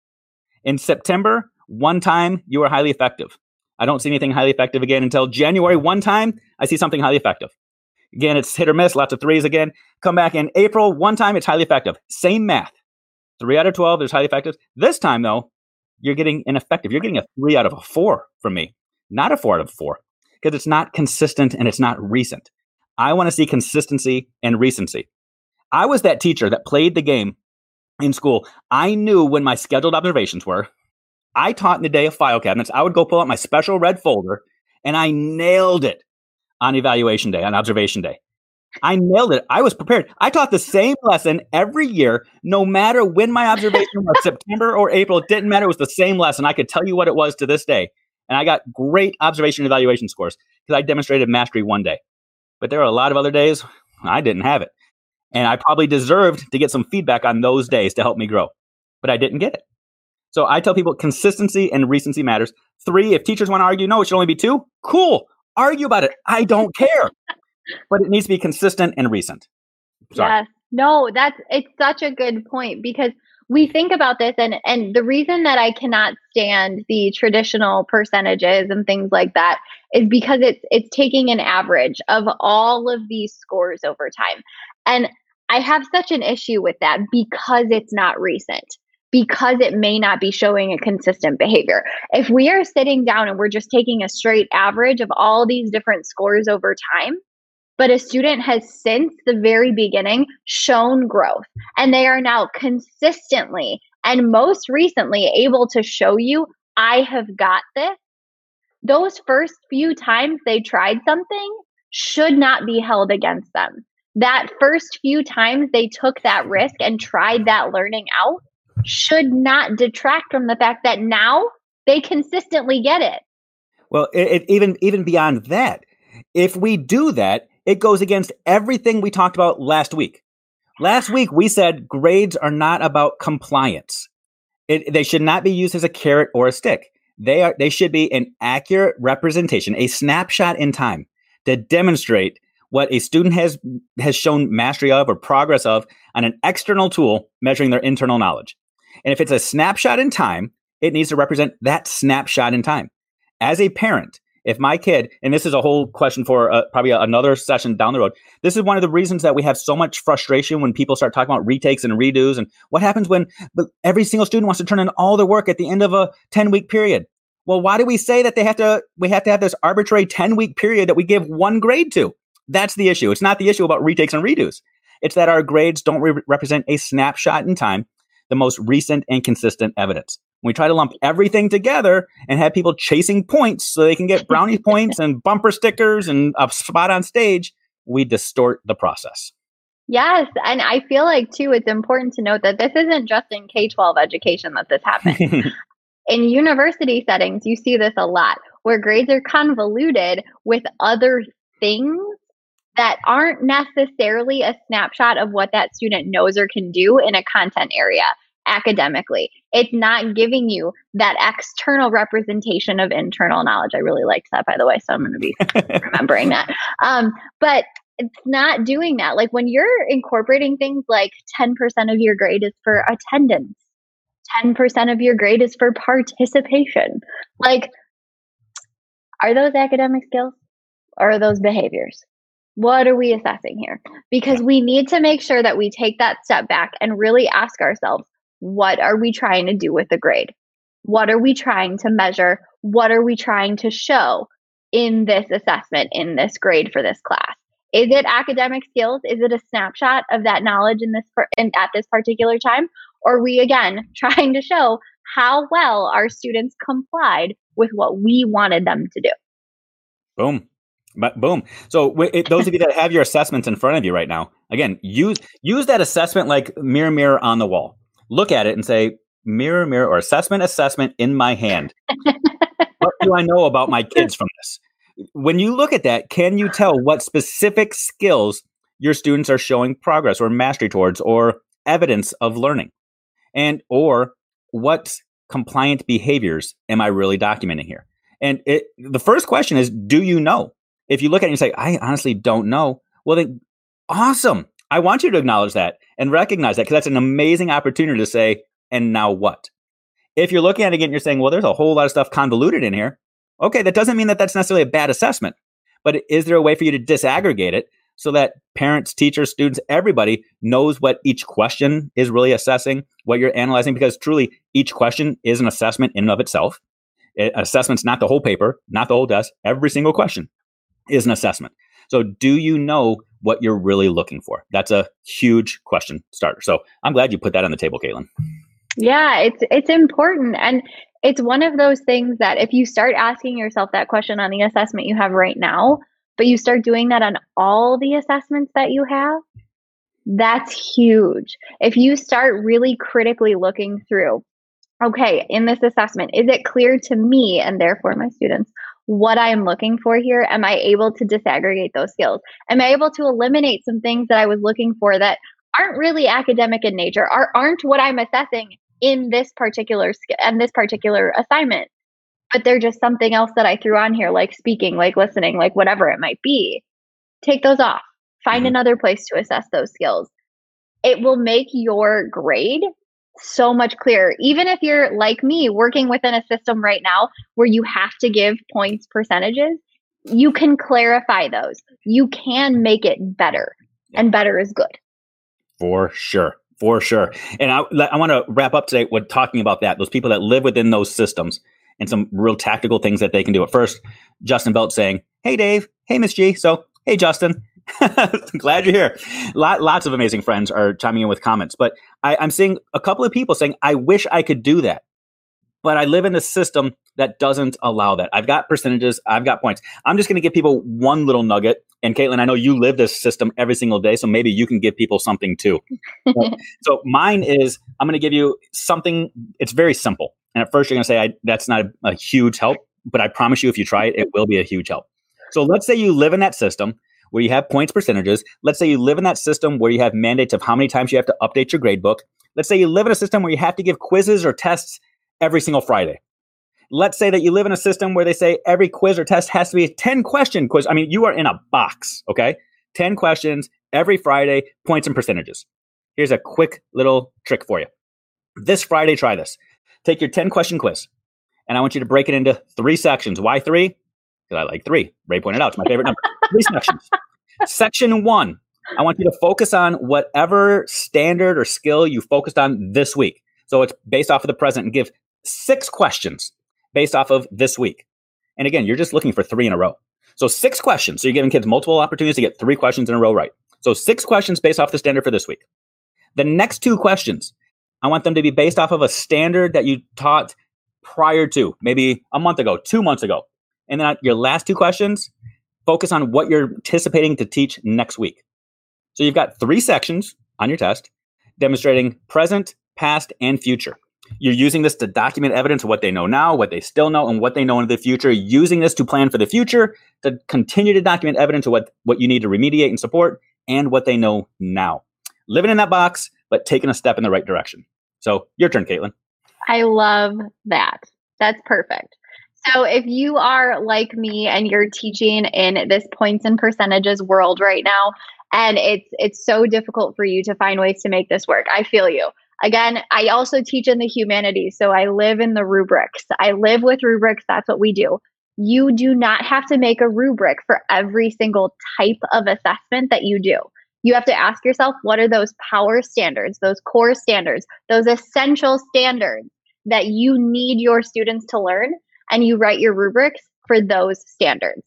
Speaker 2: In September, one time you are highly effective. I don't see anything highly effective again until January. One time I see something highly effective. Again, it's hit or miss, lots of threes again. Come back in April, one time it's highly effective. Same math. Three out of 12 is highly effective. This time, though, you're getting ineffective. You're getting a three out of a four from me, not a four out of four, because it's not consistent and it's not recent. I want to see consistency and recency. I was that teacher that played the game in school. I knew when my scheduled observations were. I taught in the day of file cabinets. I would go pull out my special red folder and I nailed it on evaluation day, on observation day. I nailed it. I was prepared. I taught the same lesson every year, no matter when my observation was <laughs> September or April. It didn't matter. It was the same lesson. I could tell you what it was to this day. And I got great observation and evaluation scores because I demonstrated mastery one day. But there are a lot of other days I didn't have it. And I probably deserved to get some feedback on those days to help me grow, but I didn't get it. So I tell people consistency and recency matters. Three, if teachers want to argue, no, it should only be two. Cool. Argue about it. I don't care. <laughs> but it needs to be consistent and recent.
Speaker 3: Sorry. Yes. No, that's it's such a good point because we think about this and and the reason that I cannot stand the traditional percentages and things like that is because it's it's taking an average of all of these scores over time. And I have such an issue with that because it's not recent. Because it may not be showing a consistent behavior. If we are sitting down and we're just taking a straight average of all these different scores over time, but a student has since the very beginning shown growth and they are now consistently and most recently able to show you I have got this. Those first few times they tried something should not be held against them. That first few times they took that risk and tried that learning out should not detract from the fact that now they consistently get it.
Speaker 2: Well, it, it, even even beyond that, if we do that, it goes against everything we talked about last week. Last week, we said grades are not about compliance. It, they should not be used as a carrot or a stick. They are. They should be an accurate representation, a snapshot in time to demonstrate what a student has has shown mastery of or progress of on an external tool measuring their internal knowledge. And if it's a snapshot in time, it needs to represent that snapshot in time. As a parent, if my kid, and this is a whole question for uh, probably another session down the road, this is one of the reasons that we have so much frustration when people start talking about retakes and redos. And what happens when every single student wants to turn in all their work at the end of a 10 week period? Well, why do we say that they have to, we have to have this arbitrary 10 week period that we give one grade to? That's the issue. It's not the issue about retakes and redos. It's that our grades don't re- represent a snapshot in time, the most recent and consistent evidence we try to lump everything together and have people chasing points so they can get <laughs> brownie points and bumper stickers and a spot on stage, we distort the process.
Speaker 3: Yes. And I feel like, too, it's important to note that this isn't just in K 12 education that this happens. <laughs> in university settings, you see this a lot where grades are convoluted with other things that aren't necessarily a snapshot of what that student knows or can do in a content area academically. It's not giving you that external representation of internal knowledge. I really liked that, by the way, so I'm going to be <laughs> remembering that. Um, but it's not doing that. Like when you're incorporating things like 10% of your grade is for attendance, 10% of your grade is for participation. Like, are those academic skills or are those behaviors? What are we assessing here? Because we need to make sure that we take that step back and really ask ourselves what are we trying to do with the grade? What are we trying to measure? What are we trying to show in this assessment, in this grade for this class? Is it academic skills? Is it a snapshot of that knowledge in this in, at this particular time? Or we again <laughs> trying to show how well our students complied with what we wanted them to do?
Speaker 2: Boom. But boom. So it, those of you that have your assessments in front of you right now, again, use use that assessment like mirror mirror on the wall look at it and say, mirror, mirror, or assessment, assessment in my hand. <laughs> what do I know about my kids from this? When you look at that, can you tell what specific skills your students are showing progress or mastery towards or evidence of learning? And or what compliant behaviors am I really documenting here? And it, the first question is, do you know? If you look at it and say, I honestly don't know, well, then awesome. I want you to acknowledge that and recognize that because that's an amazing opportunity to say, and now what? If you're looking at it again, you're saying, well, there's a whole lot of stuff convoluted in here. Okay, that doesn't mean that that's necessarily a bad assessment, but is there a way for you to disaggregate it so that parents, teachers, students, everybody knows what each question is really assessing, what you're analyzing? Because truly, each question is an assessment in and of itself. Eh, it, assessment's not the whole paper, not the whole test. Every single question is an assessment. So, do you know what you're really looking for? That's a huge question starter. So, I'm glad you put that on the table, Caitlin.
Speaker 3: Yeah, it's it's important and it's one of those things that if you start asking yourself that question on the assessment you have right now, but you start doing that on all the assessments that you have, that's huge. If you start really critically looking through, okay, in this assessment, is it clear to me and therefore my students what I'm looking for here? Am I able to disaggregate those skills? Am I able to eliminate some things that I was looking for that aren't really academic in nature, are, aren't what I'm assessing in this particular and this particular assignment? But they're just something else that I threw on here, like speaking, like listening, like whatever it might be. Take those off. Find mm-hmm. another place to assess those skills. It will make your grade so much clearer. Even if you're like me, working within a system right now where you have to give points percentages, you can clarify those. You can make it better, and better is good.
Speaker 2: For sure. For sure. And I, I want to wrap up today with talking about that those people that live within those systems and some real tactical things that they can do. At first, Justin Belt saying, Hey, Dave. Hey, Miss G. So, hey, Justin. <laughs> Glad you're here. Lot, lots of amazing friends are chiming in with comments, but I, I'm seeing a couple of people saying, I wish I could do that, but I live in a system that doesn't allow that. I've got percentages, I've got points. I'm just going to give people one little nugget. And Caitlin, I know you live this system every single day, so maybe you can give people something too. so <laughs> mine is I'm going to give you something, it's very simple. And at first, you're going to say, I, that's not a, a huge help, but I promise you, if you try it, it will be a huge help. So let's say you live in that system where you have points percentages. Let's say you live in that system where you have mandates of how many times you have to update your grade book. Let's say you live in a system where you have to give quizzes or tests every single Friday. Let's say that you live in a system where they say every quiz or test has to be a 10 question quiz. I mean, you are in a box, okay? 10 questions every Friday, points and percentages. Here's a quick little trick for you. This Friday, try this. Take your 10 question quiz, and I want you to break it into three sections. Why three? Because I like three. Ray pointed out it's my favorite number. <laughs> three sections. Section one, I want you to focus on whatever standard or skill you focused on this week. So it's based off of the present and give six questions based off of this week. And again, you're just looking for three in a row. So six questions. So you're giving kids multiple opportunities to get three questions in a row right. So six questions based off the standard for this week. The next two questions, I want them to be based off of a standard that you taught prior to, maybe a month ago, two months ago. And then your last two questions, focus on what you're anticipating to teach next week. So you've got three sections on your test demonstrating present, past, and future. You're using this to document evidence of what they know now, what they still know, and what they know in the future. Using this to plan for the future, to continue to document evidence of what, what you need to remediate and support, and what they know now. Living in that box, but taking a step in the right direction. So, your turn, Caitlin.
Speaker 3: I love that. That's perfect. So if you are like me and you're teaching in this points and percentages world right now, and it's it's so difficult for you to find ways to make this work, I feel you. Again, I also teach in the humanities, so I live in the rubrics. I live with rubrics. That's what we do. You do not have to make a rubric for every single type of assessment that you do. You have to ask yourself what are those power standards, those core standards, those essential standards that you need your students to learn and you write your rubrics for those standards.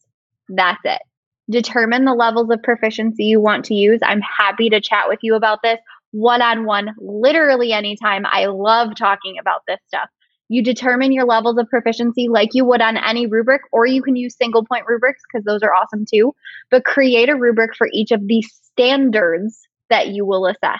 Speaker 3: That's it. Determine the levels of proficiency you want to use. I'm happy to chat with you about this one on one, literally anytime. I love talking about this stuff. You determine your levels of proficiency like you would on any rubric, or you can use single point rubrics because those are awesome too. But create a rubric for each of the standards that you will assess.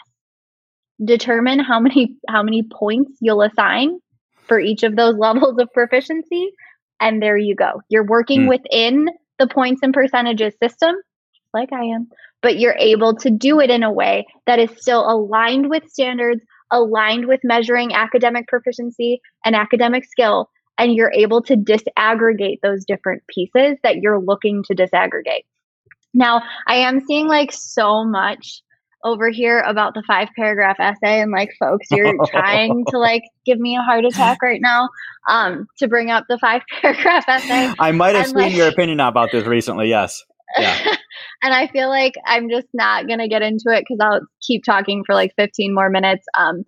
Speaker 3: Determine how many how many points you'll assign for each of those <laughs> levels of proficiency. And there you go. You're working mm. within the points and percentages system, like I am, but you're able to do it in a way that is still aligned with standards, aligned with measuring academic proficiency and academic skill. And you're able to disaggregate those different pieces that you're looking to disaggregate. Now, I am seeing like so much over here about the five paragraph essay and like folks you're <laughs> trying to like give me a heart attack right now um to bring up the five <laughs> paragraph essay
Speaker 2: i might have and, seen like, your opinion about this recently yes
Speaker 3: yeah. <laughs> and i feel like i'm just not gonna get into it because i'll keep talking for like 15 more minutes um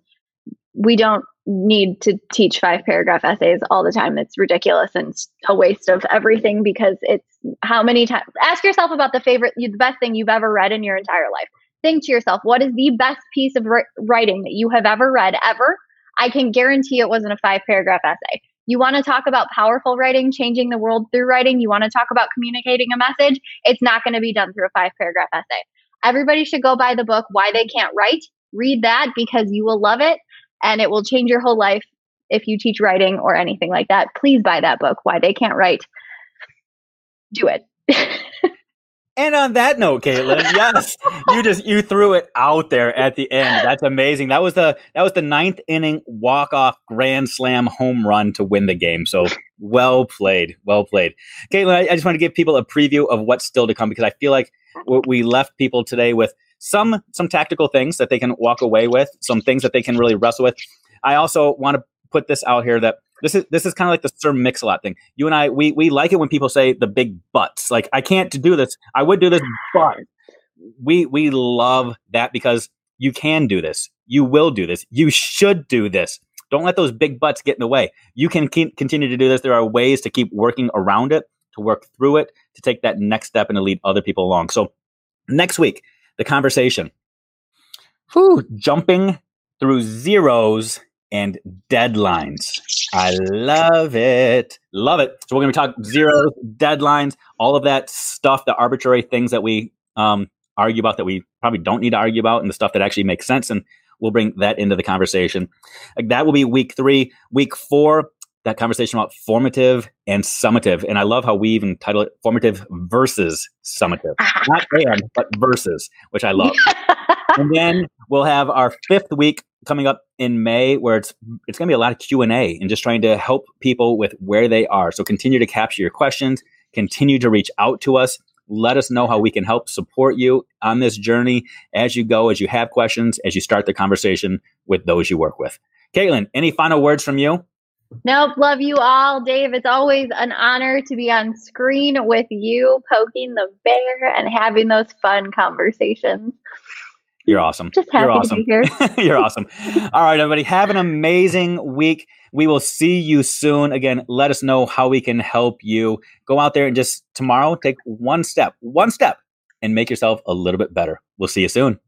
Speaker 3: we don't need to teach five paragraph essays all the time. It's ridiculous and a waste of everything because it's how many times ask yourself about the favorite the best thing you've ever read in your entire life. Think to yourself, what is the best piece of writing that you have ever read ever? I can guarantee it wasn't a five paragraph essay. You want to talk about powerful writing, changing the world through writing, you want to talk about communicating a message, it's not going to be done through a five paragraph essay. Everybody should go buy the book Why They Can't Write. Read that because you will love it and it will change your whole life if you teach writing or anything like that. Please buy that book, Why They Can't Write. Do it. <laughs>
Speaker 2: and on that note, Caitlin, <laughs> yes, you just you threw it out there at the end. That's amazing. That was the that was the ninth inning walk off grand slam home run to win the game. So well played, well played, Caitlin. I, I just want to give people a preview of what's still to come because I feel like we left people today with some some tactical things that they can walk away with, some things that they can really wrestle with. I also want to put this out here that this is this is kind of like the Sir Mix-a-Lot thing. You and I, we we like it when people say the big buts. Like I can't do this. I would do this, but we we love that because you can do this. You will do this. You should do this. Don't let those big butts get in the way. You can keep, continue to do this. There are ways to keep working around it, to work through it, to take that next step and to lead other people along. So next week, the conversation. Whew, jumping through zeros and deadlines. I love it. Love it. So we're going to talk zeros, deadlines, all of that stuff, the arbitrary things that we um, argue about that we probably don't need to argue about, and the stuff that actually makes sense. And we'll bring that into the conversation. That will be week three. Week four, that conversation about formative and summative. And I love how we even title it formative versus summative. <laughs> Not and, but versus, which I love. <laughs> and then we'll have our fifth week coming up in May where it's it's going to be a lot of Q&A and just trying to help people with where they are. So continue to capture your questions, continue to reach out to us. Let us know how we can help support you on this journey as you go, as you have questions, as you start the conversation with those you work with. Caitlin, any final words from you?
Speaker 3: Nope, love you all. Dave, it's always an honor to be on screen with you, poking the bear and having those fun conversations.
Speaker 2: You're awesome.
Speaker 3: Just happy
Speaker 2: You're awesome.
Speaker 3: to be here. <laughs>
Speaker 2: You're awesome. All right, everybody, have an amazing week. We will see you soon. Again, let us know how we can help you. Go out there and just tomorrow take one step, one step, and make yourself a little bit better. We'll see you soon.